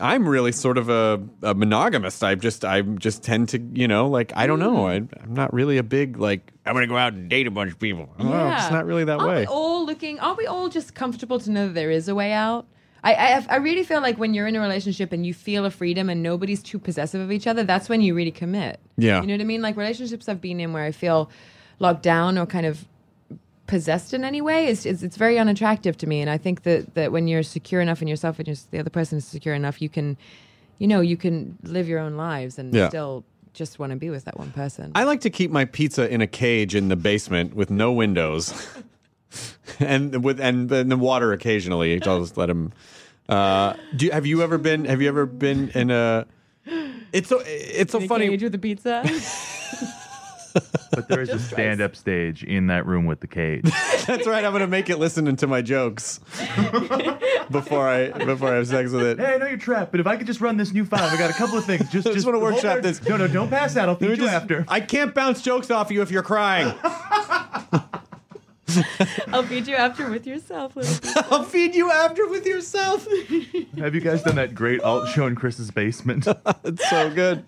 I'm really sort of a, a monogamist. I just I just tend to you know like I don't know mm. I, I'm not really a big like I'm gonna go out and date a bunch of people. I don't it's not really that aren't way. We all looking. Aren't we all just comfortable to know that there is a way out? I, I I really feel like when you're in a relationship and you feel a freedom and nobody's too possessive of each other, that's when you really commit. Yeah. You know what I mean? Like relationships I've been in where I feel locked down or kind of possessed in any way is it's, it's very unattractive to me. And I think that that when you're secure enough in yourself and you're, the other person is secure enough, you can, you know, you can live your own lives and Yeah. still just want to be with that one person. I like to keep my pizza in a cage in the basement with no windows, [LAUGHS] and with and, and the water occasionally. I'll just let him. Uh, do you, have you ever been? Have you ever been in a? It's so it's so In a funny. cage with a pizza. [LAUGHS] But there is a stand up stage in that room with the cage. [LAUGHS] That's right. I'm gonna make it listening to my jokes [LAUGHS] before I before I have sex with it. hey, I know you're trapped, but if I could just run this new five, I got a couple of things. Just, [LAUGHS] I just wanna hold workshop there. this. No, no, don't pass out. I'll feed you just- after. I can't bounce jokes off you if you're crying. I'll feed you after with yourself. Little. I'll feed you after with yourself. Have you guys done that great alt show in Chris's basement? It's so good.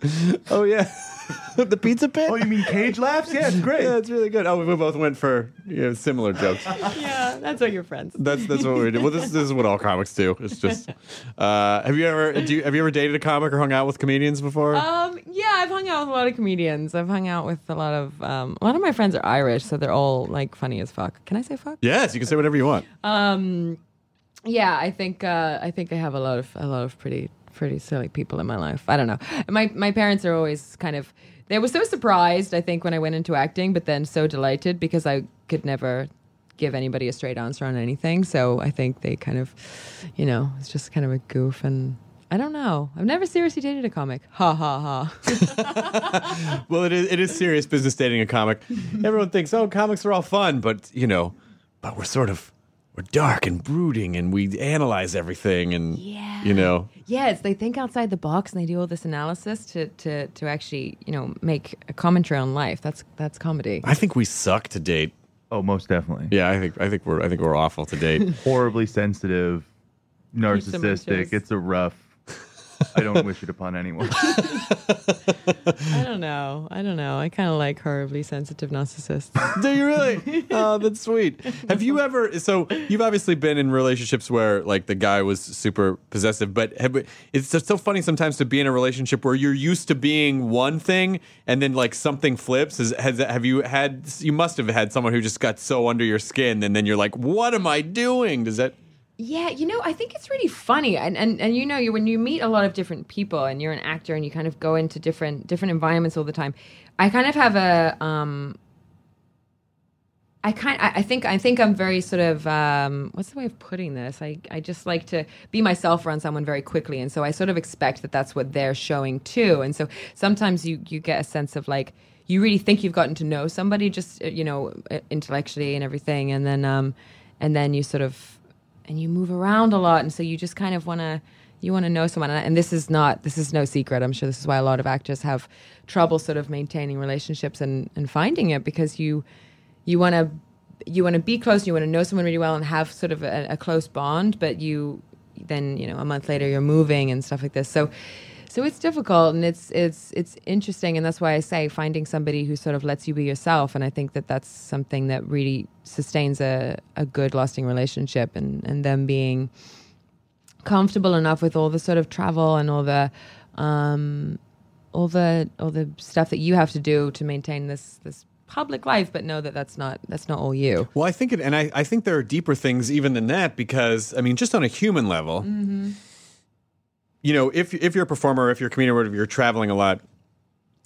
Oh yeah, [LAUGHS] the pizza pit. oh, you mean cage laughs? Yeah, it's [LAUGHS] great. Yeah, it's really good. Oh, we both went for you know, similar jokes. [LAUGHS] yeah, that's what your friends. That's that's what we do. Well, this, this is what all comics do. It's just. Uh, have you ever do you, have you ever dated a comic or hung out with comedians before? Um, yeah, I've hung out with a lot of comedians. I've hung out with a lot of um, a lot of my friends are Irish, so they're all like funny as fuck. Can I say fuck? yes, you can say whatever you want. Um, yeah, I think uh, I think I have a lot of a lot of pretty pretty silly people in my life. I don't know. My my parents are always kind of they were so surprised. I think when I went into acting, but then so delighted because I could never give anybody a straight answer on anything. So I think they kind of, you know, it's just kind of a goof and. I don't know. I've never seriously dated a comic. Ha ha ha. [LAUGHS] Well, it is it is serious business dating a comic. Everyone thinks, oh, comics are all fun, but you know, but we're sort of we're dark and brooding, and we analyze everything, and Yeah. you know, Yes, they think outside the box and they do all this analysis to, to, to actually, you know, make a commentary on life. That's that's comedy. I think we suck to date. Oh, most definitely. Yeah, I think I think we're I think we're awful to date. [LAUGHS] Horribly sensitive, narcissistic. It's a rough. I don't wish it upon anyone. [LAUGHS] I don't know. I don't know. I kind of like horribly sensitive narcissists. [LAUGHS] Do you really? Oh, that's sweet. Have you ever? So you've obviously been in relationships where like the guy was super possessive, but have, it's just so funny sometimes to be in a relationship where you're used to being one thing and then like something flips. Is, has have you had? You must have had someone who just got so under your skin, and then you're like, "What am I doing?" Does that? Yeah, you know, I think it's really funny, and and and you know, you when you meet a lot of different people, and you're an actor, and you kind of go into different different environments all the time. I kind of have a um. I kind I I think I think I'm very sort of um, what's the way of putting this? I I just like to be myself around someone very quickly, and so I sort of expect that that's what they're showing too. And so sometimes you you get a sense of like you really think you've gotten to know somebody just uh, you know intellectually and everything, and then um and then you sort of and you move around a lot and so you just kind of want to you want to know someone and this is not this is no secret. I'm sure this is why a lot of actors have trouble sort of maintaining relationships and and finding it because you you want to you want to be close you want to know someone really well and have sort of a, a close bond but you then you know a month later you're moving and stuff like this. So so it's difficult and it's it's it's interesting. And that's why I say finding somebody who sort of lets you be yourself. And I think that that's something that really sustains a, a good lasting relationship and and them being comfortable enough with all the sort of travel and all the um all the all the stuff that you have to do to maintain this this public life but know that that's not that's not all you. Well, I think it, and I, I think there are deeper things even than that because I mean, just on a human level, you know, if if you're a performer, if you're a comedian, or if you're traveling a lot,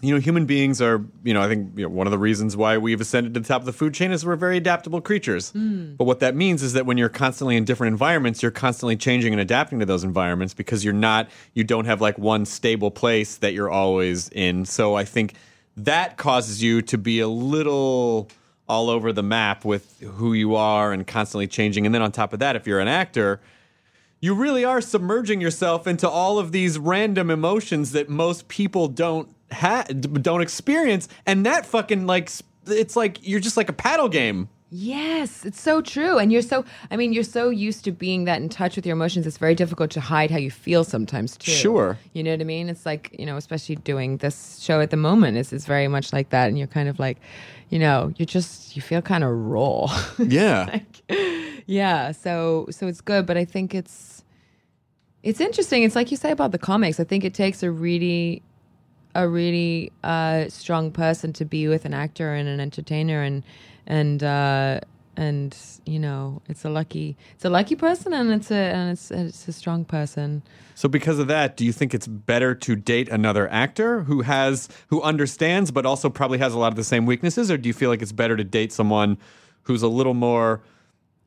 you know, human beings are, you know, I think you know, one of the reasons why we've ascended to the top of the food chain is we're very adaptable creatures. Hmm. But what that means is that when you're constantly in different environments, you're constantly changing and adapting to those environments because you're not, you don't have like one stable place that you're always in. So I think that causes you to be a little all over the map with who you are and constantly changing. And then on top of that, if you're an actor, you really are submerging yourself into all of these random emotions that most people don't ha- don't experience and that fucking like it's like you're just like a paddle game Yes, it's so true. And you're so, I mean, you're so used to being that in touch with your emotions. It's very difficult to hide how you feel sometimes, too. Sure. You know what I mean? It's like, you know, especially doing this show at the moment, is, it's very much like that. And you're kind of like, you know, you just, you feel kind of raw. [LAUGHS] yeah like, yeah. So, so it's good. But I think it's, it's interesting. It's like you say about the comics. I think it takes a really, a really uh, strong person to be with an actor and an entertainer and and uh, and you know it's a lucky it's a lucky person and it's a and it's it's a strong person. so because of that do you think it's better to date another actor who has who understands but also probably has a lot of the same weaknesses or do you feel like it's better to date someone who's a little more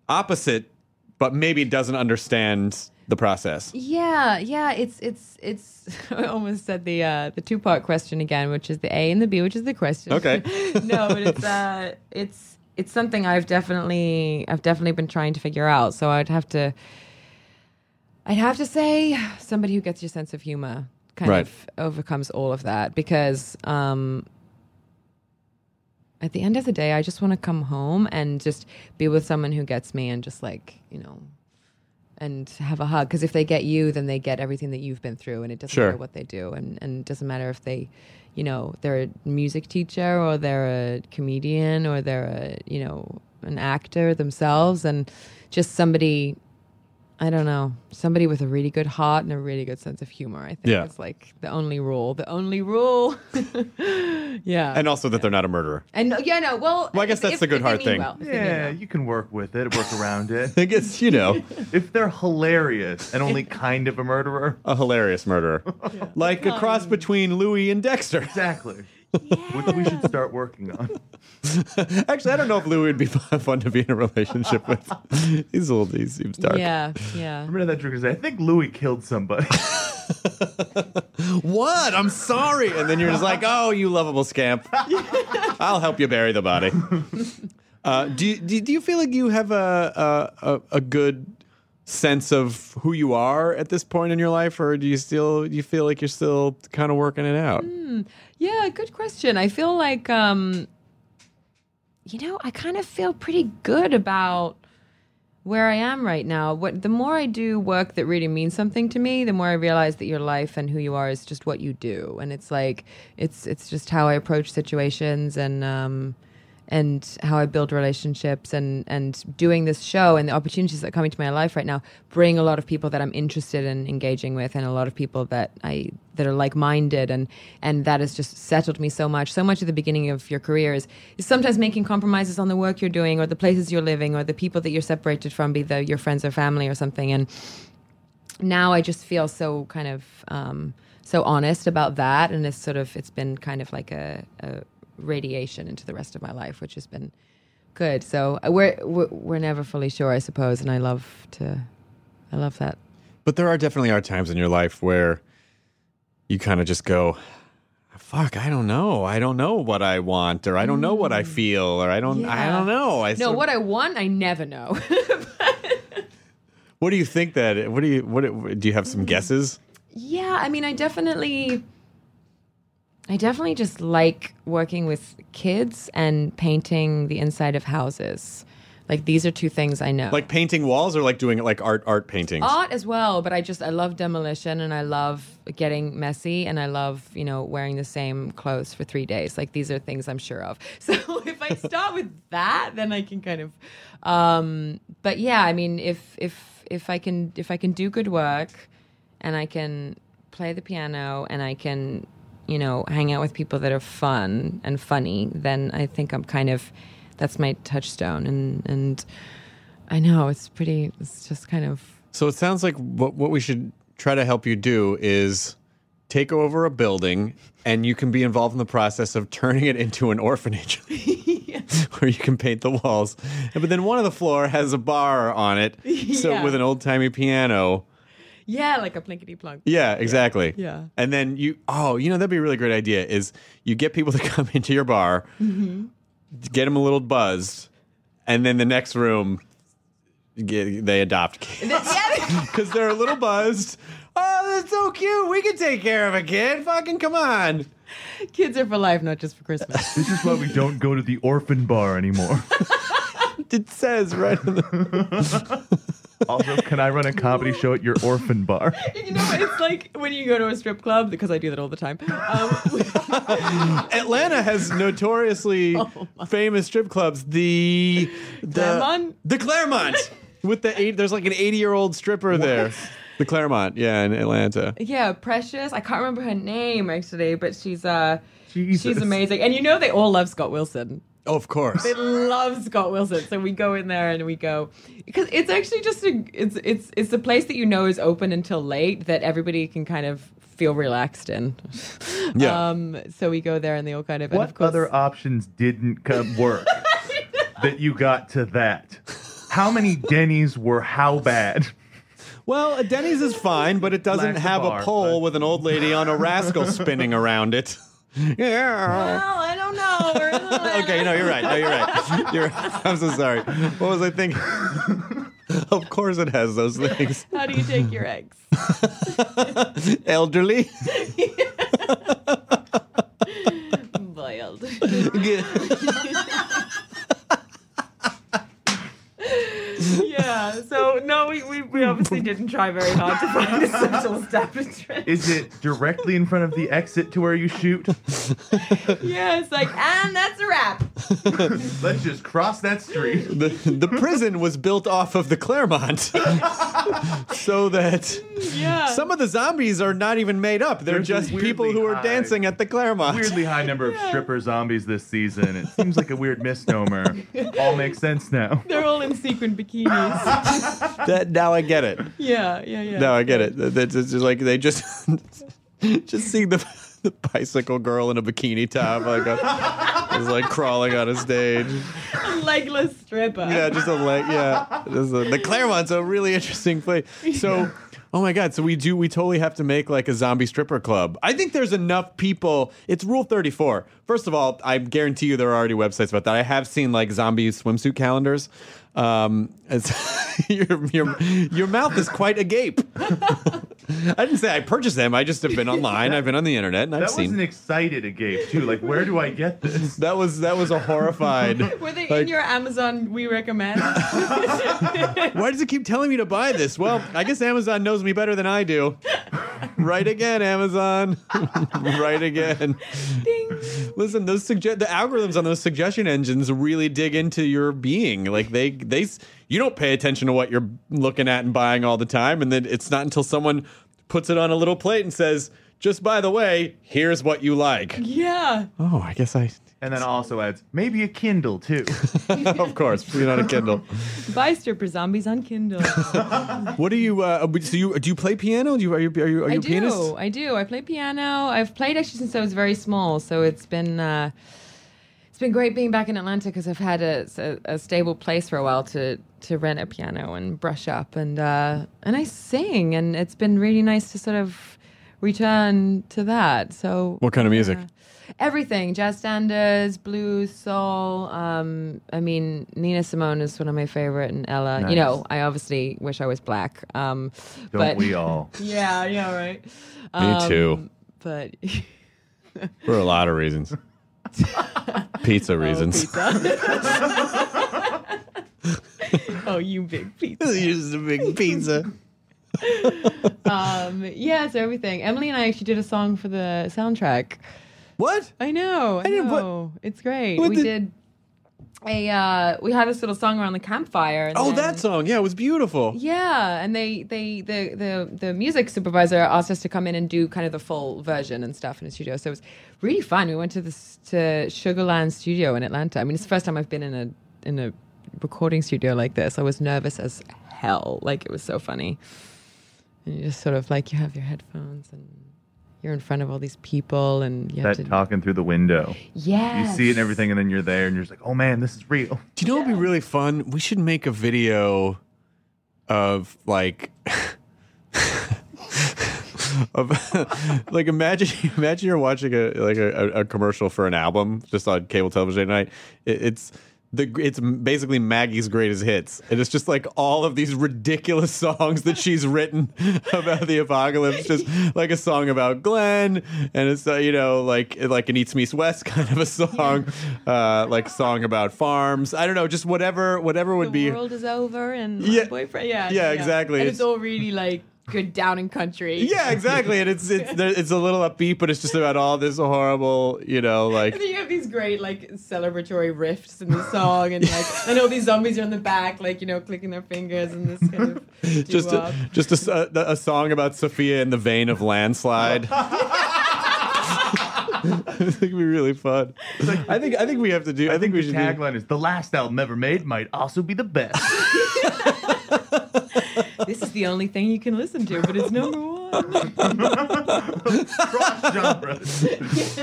opposite but maybe doesn't understand the process Yeah, yeah, it's it's it's. [LAUGHS] I almost said the uh, the two part question again, which is the A and the B, which is the question. Okay. [LAUGHS] no, but it's uh, it's it's something I've definitely I've definitely been trying to figure out. So I'd have to, I'd have to say somebody who gets your sense of humor kind Right. of overcomes all of that because um, at the end of the day, I just want to come home and just be with someone who gets me and just like you know and have a hug. Because if they get you then they get everything that you've been through and it doesn't Sure. matter what they do. And and it doesn't matter if they you know they're a music teacher or they're a comedian or they're a you know an actor themselves. And just somebody I don't know somebody with a really good heart and a really good sense of humor I think Yeah. is like the only rule the only rule [LAUGHS] yeah and also that they're not a murderer and oh, yeah no well Well, I guess if- that's if- the good heart thing. well, if they mean Yeah, well. you can work with it, work around it. [LAUGHS] i guess you know If they're hilarious and only [LAUGHS] kind of a murderer, a hilarious murderer like a cross between louis and dexter exactly. Which we should start working on. [LAUGHS] Actually, I don't know if Louis would be [LAUGHS] fun to be in a relationship with. [LAUGHS] He's a little, he seems dark. yeah yeah Remember that trick? I think Louis killed somebody. What? I'm sorry. And then you're just like, oh, you lovable scamp. I'll help you bury the body. Uh, do, you, do, you- do you feel like you have a, a, a, a good sense of who you are at this point in your life, or do you still do you feel like you're still kind of working it out? Yeah, good question. I feel like, um, you know, I kind of feel pretty good about where I am right now. What the more I do work that really means something to me, the more I realize that your life and who you are is just what you do, and it's like it's it's just how I approach situations and um, and how I build relationships and and doing this show and the opportunities that are coming to my life right now bring a lot of people that I'm interested in engaging with and a lot of people that I that are like minded and and that has just settled me so much. So much at the beginning of your career is is sometimes making compromises on the work you're doing or the places you're living or the people that you're separated from, be they your friends or family or something. And now I just feel so kind of um, so honest about that, and it's sort of it's been kind of like a, a radiation into the rest of my life, which has been good. So uh, we're, we're never fully sure, I suppose, and I love to I love that. But there are definitely are times in your life where you kind of just go, "Fuck, I don't know. I don't know what I want, or I don't know what I feel, or I don't, I don't know." I No, sort- what I want, I never know. [LAUGHS] What do you think that? What do you? What do you have some guesses? Yeah, I mean, I definitely, I definitely just like working with kids and painting the inside of houses. Like these are two things I know. Like painting walls, or like doing like art art paintings? art as well, but I just I love demolition and I love getting messy and I love you know wearing the same clothes for three days. Like these are things I'm sure of. [LAUGHS] So if I start with that, then I can kind of. Um, but yeah, I mean, if if if I can if I can do good work, and I can play the piano and I can you know hang out with people that are fun and funny, then I think I'm kind of that's my touchstone and and. I know it's pretty. It's just kind of So it sounds like what what we should try to help you do is take over a building, and you can be involved in the process of turning it into an orphanage, [LAUGHS] [LAUGHS] where you can paint the walls. But then one of the floor has a bar on it, so [LAUGHS] Yeah. with an old timey piano. Yeah, like a plinkety plunk. Yeah, exactly. Yeah. And then you, oh, you know, that'd be a really great idea is you get people [LAUGHS] to come into your bar, mm-hmm. get them a little buzzed, and then the next room, get, they adopt kids [LAUGHS] because [LAUGHS] they're a little buzzed. Oh, that's so cute. We can take care of a kid. Fucking come on. Kids are for life, not just for Christmas. This is why we don't go to the orphan bar anymore. It says right. In the, also, can I run a comedy show at your orphan bar? [LAUGHS] you know, it's like when you go to a strip club because I do that all the time. Um, [LAUGHS] Atlanta has notoriously [LAUGHS] famous strip clubs. The the Clermont? the Clermont with the eight. There's like an 80 year old stripper there. The Clermont, yeah, in Atlanta. yeah, Precious. I can't remember her name actually, but she's uh, Jesus. she's amazing. And you know, they all love Scott Wilson. Of course. They love Scott Wilson. So we go in there and we go because it's actually just a it's it's it's a place that you know is open until late that everybody can kind of feel relaxed in. [LAUGHS] Yeah. Um. So we go there and they all kind of What of course, other options didn't come work [LAUGHS] that you got to that? How many Denny's were how bad? Well, a Denny's is fine, but it doesn't Lacks have a bar, pole but- with an old lady on a rascal spinning around it. Yeah. Well, I don't know. We're in Atlanta. [LAUGHS] Okay, no, you're right. No, you're right. [LAUGHS] You're I'm so sorry. What was I thinking? [LAUGHS] of course it has those things. How do you take your eggs? Elderly. Boiled. [LAUGHS] yeah. So no, we, we, we obviously didn't try very hard to find a social [LAUGHS] establishment. Is it directly in front of the exit to where you shoot? [LAUGHS] Yeah, it's like, and that's a wrap. Let's just cross that street. the, the prison was built off of the Clermont. so that Yeah. some of the zombies are not even made up. They're There's just people weirdly who are high- dancing at the Clermont. Weirdly high number of stripper zombies this season. It seems like a weird misnomer. All makes sense now. They're all in sequin bikinis. [LAUGHS] That, now I get it. yeah, yeah, yeah. Now I get it. That's it's just like they just [LAUGHS] just see the, the bicycle girl in a bikini top like uh, a, is like crawling on a stage. A legless stripper. Yeah, just a leg. Yeah, a- the Clermont's a really interesting place. So. Oh my god! So we do. We totally have to make like a zombie stripper club. I think there's enough people. It's Rule 34. First of all, I guarantee you there are already websites about that. I have seen like zombie swimsuit calendars. Um, it's, [LAUGHS] your your your mouth is quite agape. [LAUGHS] I didn't say I purchased them. I just have been online. I've been on the internet and I've seen That was seen. an excited agape too. Like, where do I get this? [LAUGHS] that was that was a horrified. Were they like, in your Amazon we recommend? Why does it keep telling me to buy this? Well, I guess Amazon knows me better than I do. right again, Amazon. right again. Ding. Listen, those suggest the algorithms on those suggestion engines really dig into your being. Like they they you don't pay attention to what you're looking at and buying all the time, and then it's not until someone puts it on a little plate and says, "Just by the way, here's what you like." Yeah. Oh, I guess I. And then also adds maybe a Kindle too. [LAUGHS] of course, you on a Kindle. Buy stripper zombies on Kindle. [LAUGHS] What do you? Uh, so you do you play piano? Do you are you are you, are you I a pianist? do. I do. I play piano. I've played actually since I was very small, so it's been uh, it's been great being back in Atlanta because I've had a, a, a stable place for a while to to rent a piano and brush up and uh, and I sing, and it's been really nice to sort of return to that. So What kind of music? uh, everything jazz standards blues soul um i mean nina simone is one of my favorite and ella you know i obviously wish i was black um Don't but we all? [LAUGHS] yeah yeah right Um, Me too. but [LAUGHS] For a lot of reasons. [LAUGHS] Pizza reasons. oh you big pizza Just a big pizza. um yeah so everything emily and i actually did a song for the soundtrack What? i know i, didn't- what- know it's great what we did- did a uh we had this little song around the campfire and Oh, then- that song. Yeah, it was beautiful. Yeah, and they they the the the music supervisor asked us to come in and do kind of the full version and stuff in the studio. So it was really fun. We went to this to Sugarland Studio in Atlanta. I mean, it's the first time I've been in a in a recording studio like this. I was nervous as hell. Like it was so funny. And you just sort of like you have your headphones and you're in front of all these people and you have That to talking through the window. yeah You see it and everything, and then you're there, and you're just like, "Oh man, this is real." Do you know what would be really fun? We should make a video of like [LAUGHS] of [LAUGHS] like imagine imagine you're watching a like a, a commercial for an album just on cable television at night. It, it's the it's basically Maggie's greatest hits, and it's just like all of these ridiculous [LAUGHS] songs that she's written [LAUGHS] about the apocalypse, just like a song about Glenn, and it's uh, you know like like an Eats Meets West [LAUGHS] kind of a song, uh, like song about farms. I don't know, just whatever whatever would the be. The world is over and Yeah. my boyfriend. Yeah, Yeah, exactly. And It's- it's all really like good down in country. Yeah, exactly, and it's it's it's a little upbeat, but it's just about all this horrible, you know, like And then you have these great like celebratory riffs in the song, and like [LAUGHS] and all these zombies are in the back, like you know, clicking their fingers and this kind of [LAUGHS] just doo-wop. a, just a s- a, a song about Sophia in the vein of landslide. I think it'd be really fun. I think I think we have to do. I, think we the should. Do, tagline is the last album ever made might also be the best. [LAUGHS] this is the only thing you can listen to, but it's number one. Cross genres.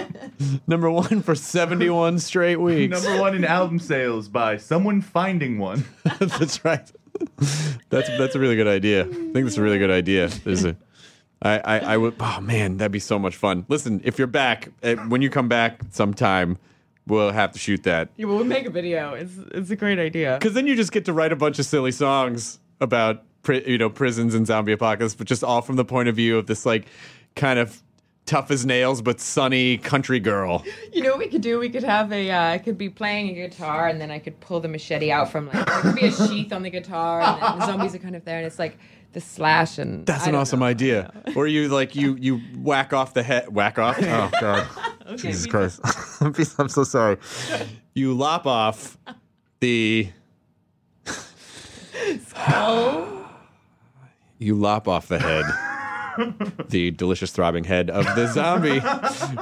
[LAUGHS] number one for seventy-one straight weeks. Number one in album sales by someone finding one. [LAUGHS] that's right. That's that's a really good idea. I think that's a really good idea. There's a. I, I, I would. Oh man, that'd be so much fun. Listen, if you're back, eh, when you come back sometime, we'll have to shoot that. Yeah, well, we'll make a video. It's it's a great idea. Because then you just get to write a bunch of silly songs about pri- you know prisons and zombie apocalypse, but just all from the point of view of this like kind of tough as nails but sunny country girl. You know what we could do? We could have a. Uh, I could be playing a guitar, and then I could pull the machete out from like there could be a [LAUGHS] sheath on the guitar, and then the zombies are kind of there, and it's like the slash and. That's I an awesome know. idea. [LAUGHS] Or you like you you whack off the head, whack off. Oh God, [LAUGHS] Okay, Jesus we- Christ! I'm so sorry. You lop off the. Oh, You lop off the head. The delicious throbbing head of the zombie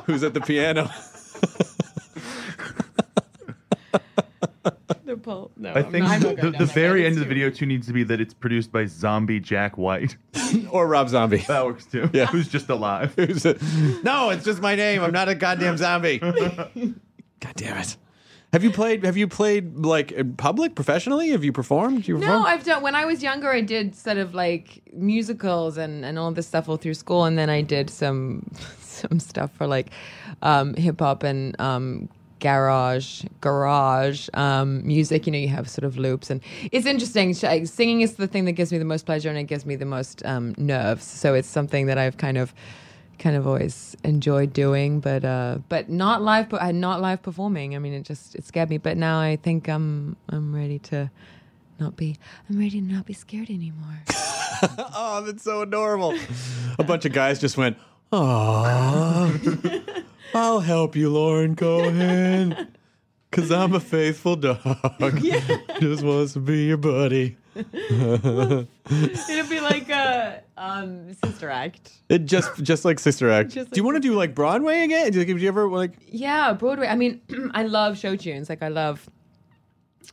who's at the piano. the pull. No, I I'm think not- I'm not the, going the that very road. end of the video too needs to be that it's produced by Zombie Jack White. [LAUGHS] or Rob Zombie. That works too. Yeah. Who's just alive. [LAUGHS] Who's a- no, it's just my name. I'm not a goddamn zombie. [LAUGHS] God damn it. Have you played? Have you played like in public professionally? Have you performed? You No. I've done. When I was younger, I did sort of like musicals and, and all this stuff all through school, and then I did some [LAUGHS] some stuff for like um, hip hop and um, garage garage um, music. You know, you have sort of loops, and it's interesting. Singing is the thing that gives me the most pleasure, and it gives me the most um, nerves. So it's something that I've kind of kind of always enjoyed doing, but uh, but not live. But uh, not live performing. I mean, it just it scared me. But now I think I'm I'm ready to not be. I'm ready to not be scared anymore. [LAUGHS] oh, that's so adorable. A bunch of guys just went, "Oh, I'll help you, Lauren Cohan, because I'm a faithful dog. [LAUGHS] Just wants to be your buddy." [LAUGHS] It'll be like a um, sister act. It just just like Sister Act. Just do you want to do like Broadway again? Do you, do you ever like? Yeah, Broadway. I mean, [CLEARS THROAT] I love show tunes. Like I love.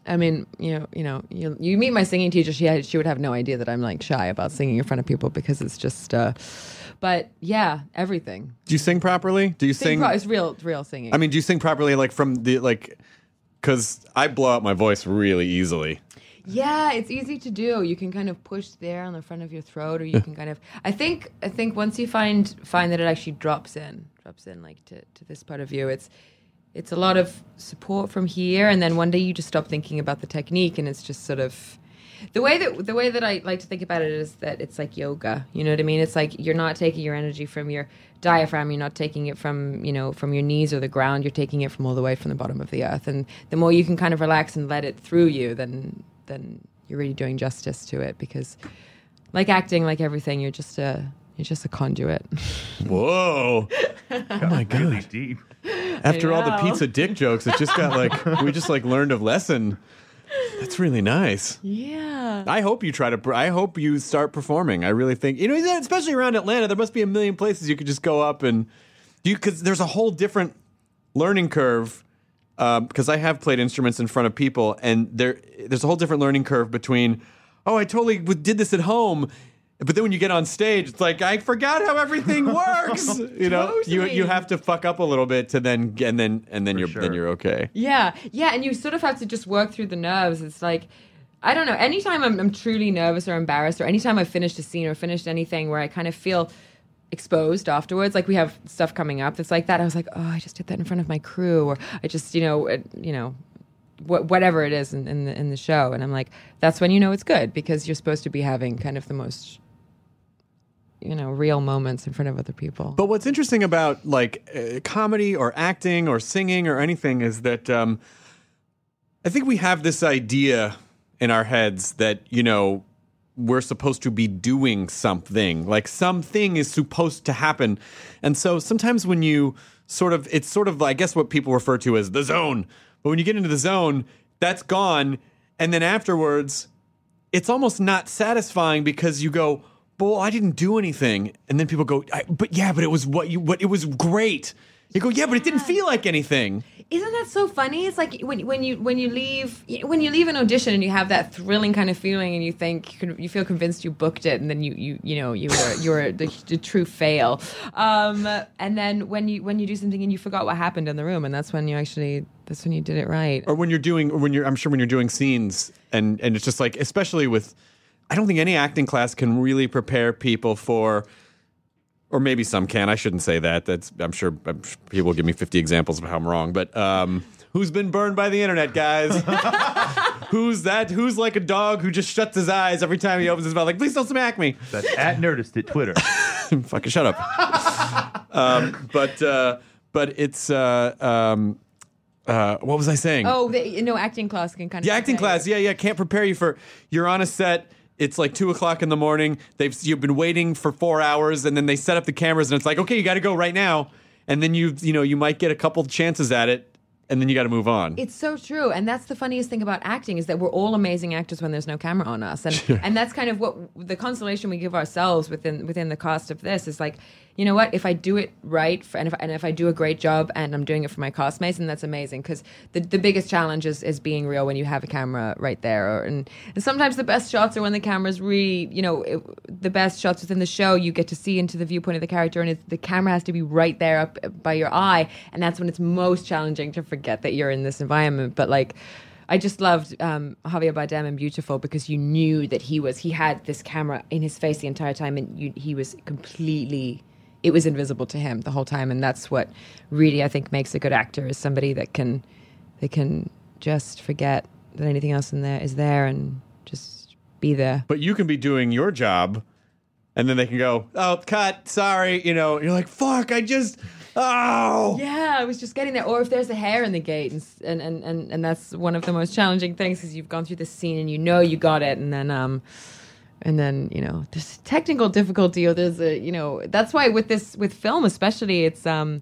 I mean, you know, you know, you, you meet my singing teacher. She had, she would have no idea that I'm like shy about singing in front of people because it's just. uh But yeah, everything. Do you sing properly? Do you Sing sing? pro- it's real, real singing. I mean, do you sing properly like from the like? Because I blow out my voice really easily. Yeah, it's easy to do. You can kind of push there on the front of your throat, or you can kind of. I think. I think once you find find that it actually drops in, drops in like to, to this part of you, it's it's a lot of support from here, and then one day you just stop thinking about the technique, and it's just sort of the way that the way that I like to think about it is that it's like yoga. You know what I mean? It's like you're not taking your energy from your diaphragm. You're not taking it from you know from your knees or the ground. You're taking it from all the way from the bottom of the earth. And the more you can kind of relax and let it through you, then then you're really doing justice to it. Because like acting, like everything, you're just a you're just a conduit. [LAUGHS] Whoa! oh my god! Really deep. After all the pizza dick jokes, it just got like [LAUGHS] we just like learned a lesson. That's really nice. yeah. I hope you try to. I hope you start performing. I really think you know, especially around Atlanta, there must be a million places you could just go up and you because there's a whole different learning curve. Um, because I have played instruments in front of people, and there there's a whole different learning curve between. Oh, I totally did this at home. But then when you get on stage, it's like I forgot how everything [LAUGHS] works. you know, you you have to fuck up a little bit to then and then and then For you're sure. then you're okay. Yeah, yeah, and you sort of have to just work through the nerves. It's like, I don't know. Anytime I'm, I'm truly nervous or embarrassed, or anytime I've finished a scene or finished anything where I kind of feel exposed afterwards. Like we have stuff coming up that's like that. I was like, oh, I just did that in front of my crew, or I just, you know, it, you know, wh- whatever it is in, in the in the show. And I'm like, that's when you know it's good because you're supposed to be having kind of the most, you know, real moments in front of other people. But what's interesting about like uh, comedy or acting or singing or anything is that um, I think we have this idea in our heads that you know we're supposed to be doing something. Like something is supposed to happen. And so sometimes when you sort of it's sort of i guess what people refer to as the zone. But when you get into the zone that's gone. And then afterwards it's almost not satisfying because you go well, i didn't do anything. And then people go but yeah but it was what you what it was great you go yeah but it didn't feel like anything Isn't that so funny? It's like when when you when you leave when you leave an audition and you have that thrilling kind of feeling and you think you, feel convinced you booked it and then you you you know you were you're the, the true fail. Um, and then when you when you do something and you forgot what happened in the room and that's when you actually that's when you did it right. or when you're doing or when you're i'm sure when you're doing scenes and and it's just like especially with i don't think any acting class can really prepare people for or maybe some can i shouldn't say that that's i'm sure, I'm sure people will give me 50 examples of how i'm wrong but um who's been burned by the internet guys [LAUGHS] who's that who's like a dog who just shuts his eyes every time he opens his mouth like please don't smack me That's at Nerdist at Twitter. [LAUGHS] fucking shut up. um, but uh, but it's uh, um, uh, what was I saying? Oh, the, you know, acting class can kind of the acting prepare you. class. Yeah, yeah, can't prepare you for. You're on a set. It's like two o'clock in the morning. They've you've been waiting for four hours, and then they set up the cameras, and it's like, okay, you got to go right now. And then you you know you might get a couple chances at it, and then you got to move on. It's so true, and that's the funniest thing about acting is that we're all amazing actors when there's no camera on us, and [LAUGHS] and that's kind of what the consolation we give ourselves within within the cost of this is like, you know what? If I do it right, for, and if and if I do a great job, and I'm doing it for my castmates, and that's amazing because the the biggest challenge is, is being real when you have a camera right there, or, and and sometimes the best shots are when the camera's really, you know, it, the best shots within the show you get to see into the viewpoint of the character, and the camera has to be right there up by your eye, and that's when it's most challenging to forget that you're in this environment. But like. I just loved um, Javier Bardem in Biutiful because you knew that he was he had this camera in his face the entire time, and you, he was completely it was invisible to him the whole time, and that's what really I think makes a good actor is somebody that can they can just forget that anything else in there is there and just be there. but you can be doing your job, and then they can go, "Oh, cut, sorry," you know. You're like, "Fuck, I just." Oh, Yeah, I was just getting there. Or if there's a hair in the gate, and and and, and, and that's one of the most challenging things because you've gone through this scene and you know you got it, and then um, and then you know there's technical difficulty or there's a you know that's why with this with film especially it's um.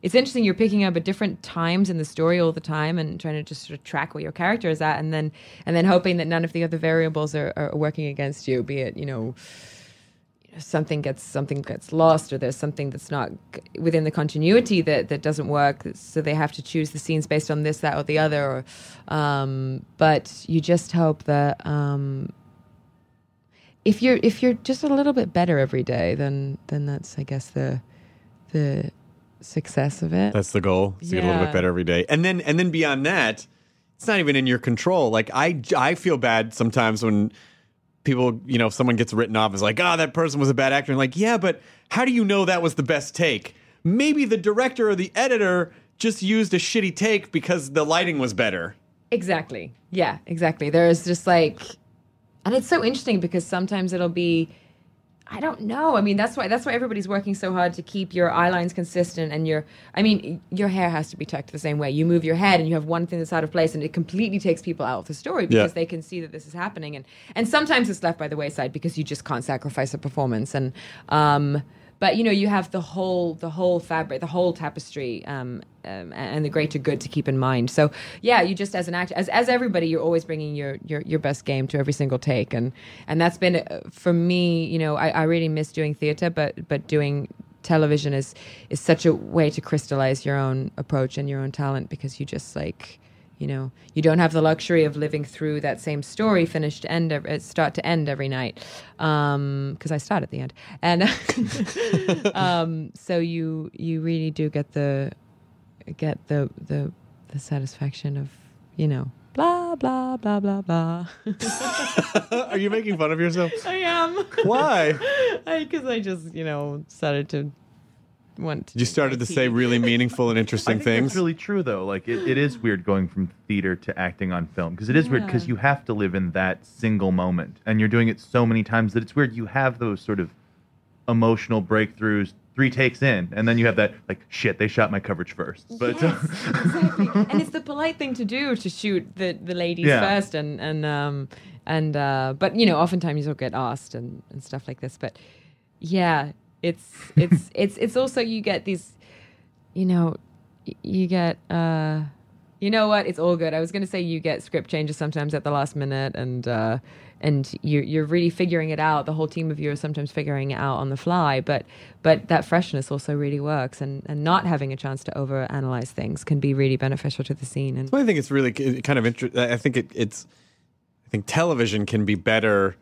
It's interesting. You're picking up at different times in the story all the time, and trying to just sort of track where your character is at, and then and then hoping that none of the other variables are, are working against you. Be it you know something gets something gets lost or there's something that's not within the continuity that that doesn't work so they have to choose the scenes based on this that or the other or, um, but you just hope that um, if you're if you're just a little bit better every day then then that's i guess the the success of it That's the goal. is To get a little bit better every day, and then and then beyond that, it's not even in your control. Like I I feel bad sometimes when people you know if someone gets written off as like oh that person was a bad actor and like yeah but how do you know that was the best take maybe the director or the editor just used a shitty take because the lighting was better Exactly. Yeah, exactly. There's just like, and it's so interesting because sometimes it'll be, I don't know. I mean, that's why that's why everybody's working so hard to keep your eye lines consistent and your. I mean, your hair has to be tucked the same way. You move your head and you have one thing that's out of place, and it completely takes people out of the story because Yeah. they can see that this is happening. And and sometimes it's left by the wayside because you just can't sacrifice a performance. And um, but you know, you have the whole the whole fabric, the whole tapestry, um, um, and the greater good to keep in mind. So yeah, you just as an actor, as as everybody, you're always bringing your your your best game to every single take, and and that's been uh, for me. You know, I, I really miss doing theater, but but doing television is is such a way to crystallize your own approach and your own talent because you just like you know you don't have the luxury of living through that same story finished to end uh, start to end every night because i start at the end and [LAUGHS] um, so you you really do get the get the the the satisfaction of you know blah blah blah blah blah. [LAUGHS] Are you making fun of yourself? I am. Why? [LAUGHS] Because I, just you know started to want. To You started to say really meaningful and [LAUGHS] I interesting think things. It's really true, though. Like it, it is weird going from theater to acting on film because it is weird because you have to live in that single moment, and you're doing it so many times that it's weird. You have those sort of emotional breakthroughs three takes in, and then you have that like shit. They shot my coverage first, but uh, exactly. [LAUGHS] and it's the polite thing to do to shoot the, the ladies Yeah. first and and um and uh but you know oftentimes you'll get asked and, and stuff like this but yeah it's it's [LAUGHS] it's it's also you get these you know you get uh you know what it's all good i was going to say you get script changes sometimes at the last minute and uh and you you're really figuring it out the whole team of you are sometimes figuring it out on the fly but but that freshness also really works and and not having a chance to over analyze things can be really beneficial to the scene and I think it's really kind of interesting. I think it, it's. I think television can be better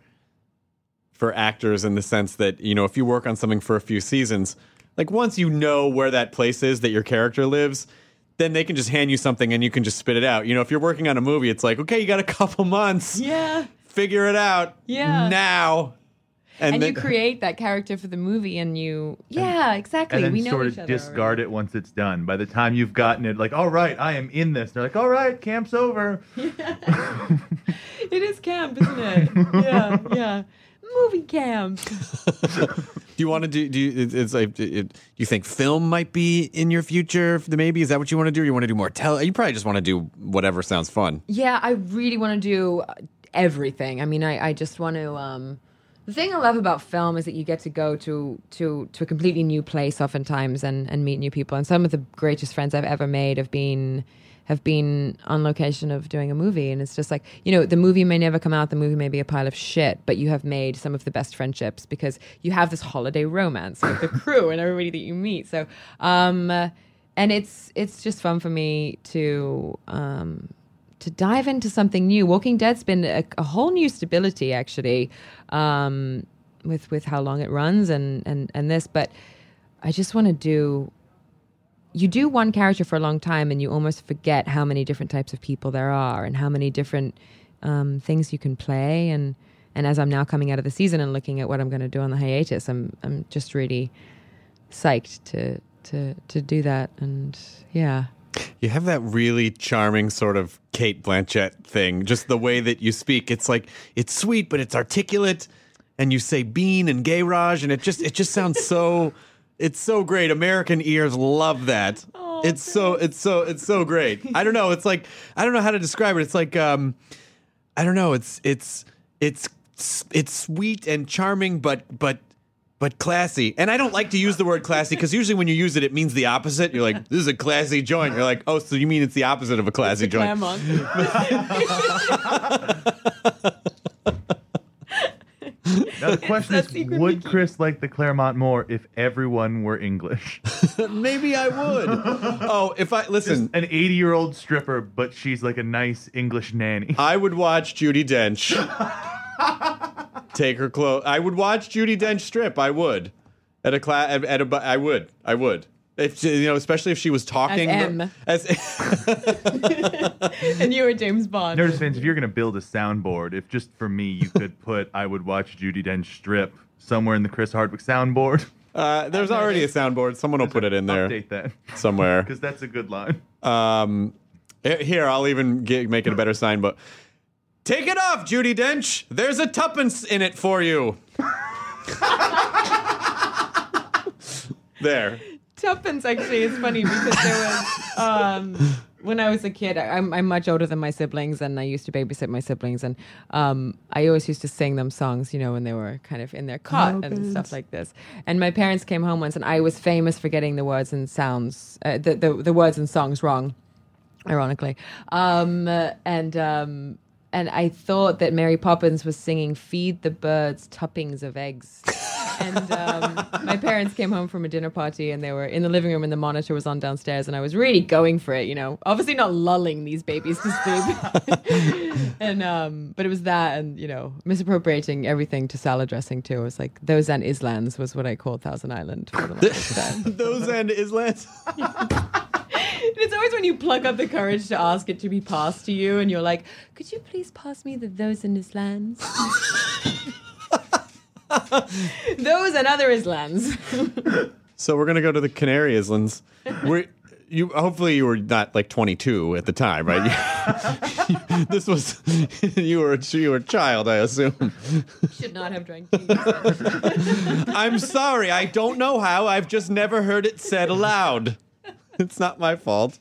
for actors in the sense that you know if you work on something for a few seasons, like once you know where that place is that your character lives, then they can just hand you something and you can just spit it out. You know, if you're working on a movie, it's like okay, you got a [LAUGHS] couple months, yeah figure it out, Yeah. now, and, then, you create that character for the movie and you yeah exactly and then we know sort each of other discard it once it's done. By the time you've gotten it, like, all right, I am in this. They're like, all right, camp's over. already. [LAUGHS] it is camp isn't it [LAUGHS] yeah yeah movie camp [LAUGHS] Do you want to do? Do you? It's like, it, it- you think film might be in your future? Maybe is that what you want to do? Or you want to do more tele? You probably just want to do whatever sounds fun. Yeah, I really want to do everything. I mean, I, I just want to. Um, the thing I love about film is that you get to go to to to a completely new place oftentimes and and meet new people. And some of the greatest friends I've ever made have been have been on location of doing a movie and it's just like you know the movie may never come out the movie may be a pile of shit but you have made some of the best friendships because you have this holiday romance with the [LAUGHS] crew and everybody that you meet so um and it's it's just fun for me to um to dive into something new. Walking Dead's been a, a whole new stability actually, um, with with how long it runs and and and this. But I just want to do. You do one character for a long time, and you almost forget how many different types of people there are, and how many different um, things you can play. And and as I'm now coming out of the season and looking at what I'm going to do on the hiatus, I'm I'm just really psyched to to to do that. And yeah. You have that really charming sort of Cate Blanchett thing. Just the way that you speak, it's like it's sweet, but it's articulate, and you say bean and gay raj, and it just it just sounds so. It's so great. American ears love that. it's so it's so it's so great. I don't know. It's like I don't know how to describe it. It's like um, I don't know. It's it's it's it's sweet and charming, but but but classy. And I don't like to use the word classy because usually when you use it, it means the opposite. You're like, this is a classy joint. You're like, oh, so you mean it's the opposite of a classy joint? [LAUGHS] [LAUGHS] Clermont. [LAUGHS] Now the question is, would cute. Chris like the Clermont more if everyone were English? [LAUGHS] Maybe I would. oh, if I listen, An 80 year old stripper, but she's like a nice English nanny. I would watch Judi Dench [LAUGHS] take her clothes. I would watch Judi Dench strip. I would at a class. At, at a. bu- I would. I would. If she- you know, especially if she was talking M. as [LAUGHS] and you were James Bond. Nerdist fans, if you're gonna build a soundboard, if just for me you could [LAUGHS] put I would watch Judi Dench strip somewhere in the Chris Hardwick soundboard, uh, there's already a soundboard. Someone will put it in there update that somewhere. [LAUGHS] because that's a good line. Um, here, I'll even get, make it a better sign, but take it off, Judi Dench. There's a tuppence in it for you. there. Tuppence actually is funny because there was um, when I was a kid. I, I'm, I'm much older than my siblings, and I used to babysit my siblings, and um, I always used to sing them songs, you know, when they were kind of in their cot and stuff like this. And my parents came home once, and I was famous for getting the words and sounds, uh, the, the the words and songs wrong, ironically. Um, and um, and I thought that Mary Poppins was singing "Feed the birds tuppings of eggs." And um, my parents came home from a dinner party and they were in the living room and the monitor was on downstairs and I was really going for it, you know, obviously not lulling these babies to sleep. [LAUGHS] and um, but it was that and you know misappropriating everything to salad dressing too. It was like those and Islands was what I called Thousand Island for the longest [LAUGHS] time. Those and Islands. [LAUGHS] It's always when you pluck up the courage to ask it to be passed to you, and you're like, "Could you please pass me the those and Islans?" [LAUGHS] those and other Islans. [LAUGHS] So we're gonna go to the Canary Islands. We you hopefully you were not like 22 at the time, right? [LAUGHS] this was you were you were a child, I assume. Should not have drank tea. I'm sorry, I don't know how. I've just never heard it said aloud. It's not my fault.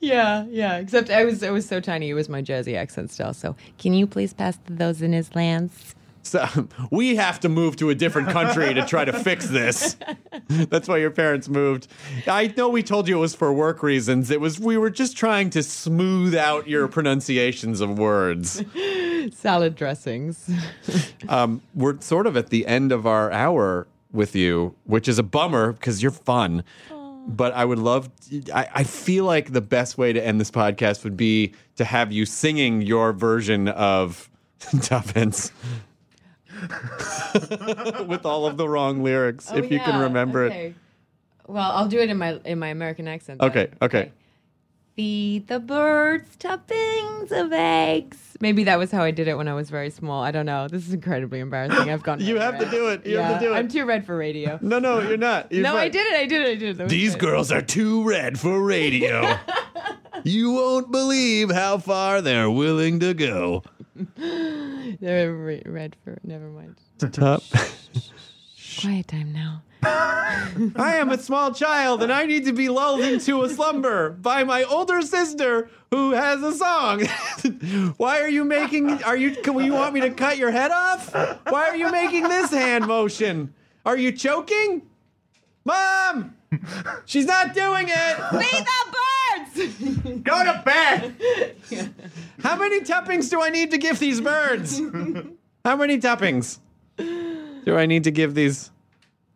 yeah, yeah. Except I was I was so tiny. It was my Jersey accent still. So can you please pass those in Islans? So [LAUGHS] we have to move to a different country to try to fix this. [LAUGHS] That's why your parents moved. I know we told you it was for work reasons. It was we were just trying to smooth out your pronunciations of words. [LAUGHS] Salad dressings. Um, we're sort of at the end of our hour with you, which is a bummer because you're fun. But I would love. I, I feel like the best way to end this podcast would be to have you singing your version of Tuppence. [LAUGHS] with all of the wrong lyrics, oh, if you can remember it. Oh, okay. Well, I'll do it in my in my American accent. Okay, okay. Feed the birds toppings of eggs. Maybe that was how I did it when I was very small. I don't know. This is incredibly embarrassing. I've gone. [LAUGHS] You have to do it. You have to do it. I'm too red for radio. [LAUGHS] No, no, you're not. You're no, I did it. I did it. I did it. These good. girls are too red for radio. you won't believe how far they're willing to go. [LAUGHS] They're re- red for. Never mind. Top. Quiet time now. I am a small child and I need to be lulled into a slumber by my older sister who has a song. [LAUGHS] Why are you making are you can you want me to cut your head off? Why are you making this hand motion? Are you choking? Mom! She's not doing it. Feed the birds. Go to bed. [LAUGHS] How many toppings do I need to give these birds? [LAUGHS] How many toppings do I need to give these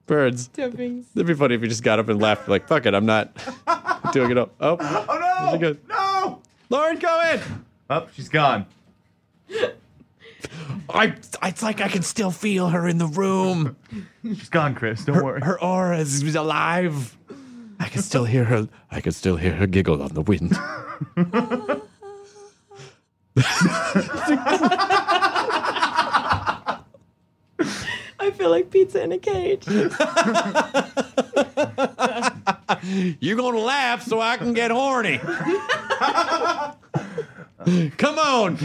birds? toppings. It'd be funny if you just got up and left, like, fuck it, I'm not [LAUGHS] doing it. Up. Oh, Oh no! She goes- No! Lauren Cohan! Oh, she's gone. I, it's like I can still feel her in the room. [LAUGHS] She's gone, Chris. Don't worry. Her aura is alive. I can still hear her. I can still hear her giggle on the wind. [LAUGHS] I feel like pizza in a cage. [LAUGHS] You're gonna laugh so I can get horny. [LAUGHS] Come on.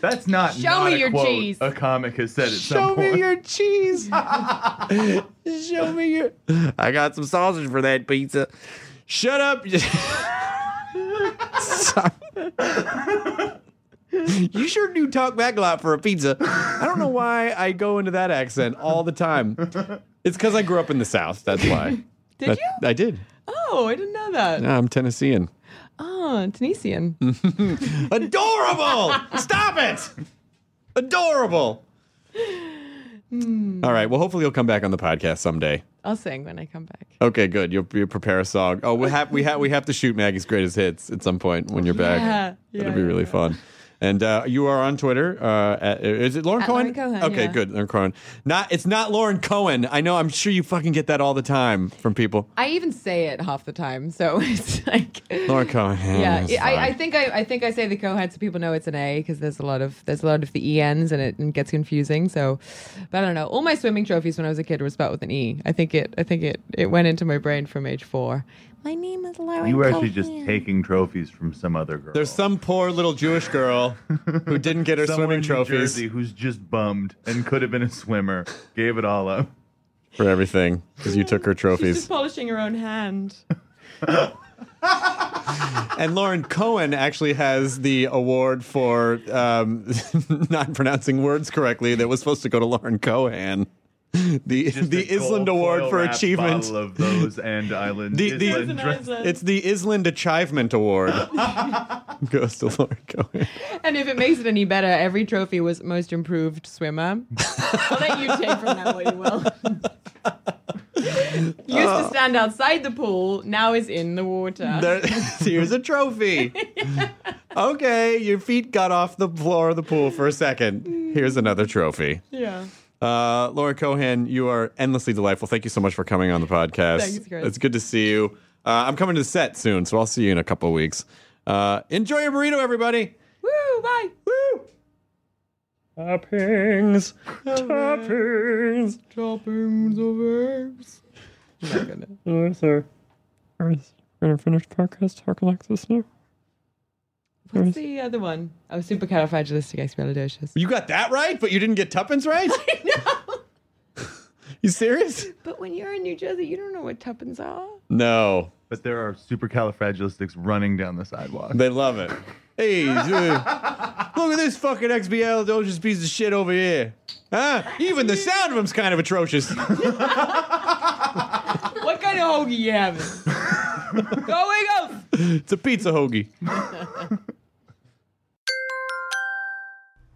That's not Show not me a your quote cheese. a comic has said at Show some point. me your cheese. Show me your. I got some sausage for that pizza. Shut up. You sure do talk back a lot for a pizza. I don't know why I go into that accent all the time. It's because I grew up in the South. That's why. Did That- you? I did. Oh, I didn't know that. Yeah, I'm Tennessean. Ah, oh, Tunisian. [LAUGHS] Adorable! Stop it! Adorable. Hmm. All right. Well, hopefully you'll come back on the podcast someday. I'll sing when I come back. Okay, good. You'll, you'll prepare a song. Oh, we have we have we have to shoot Maggie's greatest hits at some point when you're back. Yeah, yeah, That'll be really yeah. fun. And uh, you are on Twitter. Uh, at, is it Lauren At Cohen? Lauren Cohen, Okay, yeah. good. Lauren Cohen. Not. It's not Lauren Cohen. I know. I'm sure you fucking get that all the time from people. I even say it half the time, so [LAUGHS] it's like Lauren Cohen. Yeah, that's I, I think I, I think I say the cohead so people know it's an A because there's a lot of there's a lot of the ens and it and gets confusing. So, but I don't know. All my swimming trophies when I was a kid were spelled with an E. I think it I think it it went into my brain from age four. My name is Lauren. You were actually just Cohen. taking trophies from some other girl. There's some poor little Jewish girl who [LAUGHS] didn't get her Someone swimming in New trophies Jersey who's just bummed and could have been a swimmer. Gave it all up. for everything because you took her She's trophies. just polishing her own hand. [LAUGHS] And Lauren Cohan actually has the award for um, [LAUGHS] not pronouncing words correctly that was supposed to go to Lauren Cohen. [LAUGHS] The Just the Island Award for Achievement. bottle of those and [LAUGHS] island. The- the- Island Isn't dress- Iceland? It's the Island Achievement Award. [LAUGHS] Goes to Lauren Cohan. And if it makes it any better, every trophy was most improved swimmer. I'll let you take from that what you will. Used to uh. stand outside the pool, now is in the water. There- here's a trophy. Okay, your feet got off the floor of the pool for a second. Here's another trophy. yeah. Uh, Laura Cohan, you are endlessly delightful. Thank you so much for coming on the podcast. Thanks, Chris. It's good to see you. Uh, I'm coming to the set soon, so I'll see you in a couple of weeks. Uh, enjoy your burrito, everybody. Woo! Bye. Woo! Toppings, toppings. Toppings of herbs. I'm not gonna. Oh, sir. We're gonna finish the podcast talk like this now. What's the other one? Oh, supercalifragilisticexpialidocious. You got that right, but you didn't get tuppence right. [LAUGHS] No. [LAUGHS] You serious? But when you're in New Jersey, you don't know what tuppence are. No, But there are supercalifragilistics running down the sidewalk. they love it. Hey, [LAUGHS] look at this fucking XBL docious piece of shit over here. Huh? Even the sound of him's kind of atrocious. What kind of hoagie you having? Go Eagles! it's a pizza hoagie.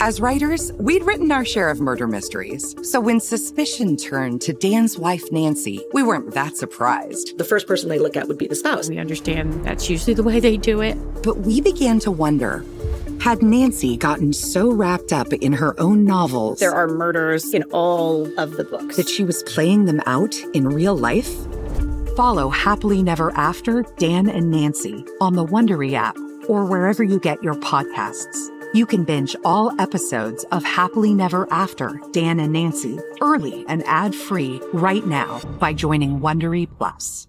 As writers, we'd written our share of murder mysteries. So when suspicion turned to Dan's wife, Nancy, we weren't that surprised. The first person they look at would be the spouse. We understand that's usually the way they do it. But we began to wonder had Nancy gotten so wrapped up in her own novels There are murders in all of the books. that she was playing them out in real life? Follow Happily Never After Dan and Nancy on the Wondery app or wherever you get your podcasts. You can binge all episodes of Happily Never After Dan and Nancy early and ad-free right now by joining Wondery Plus.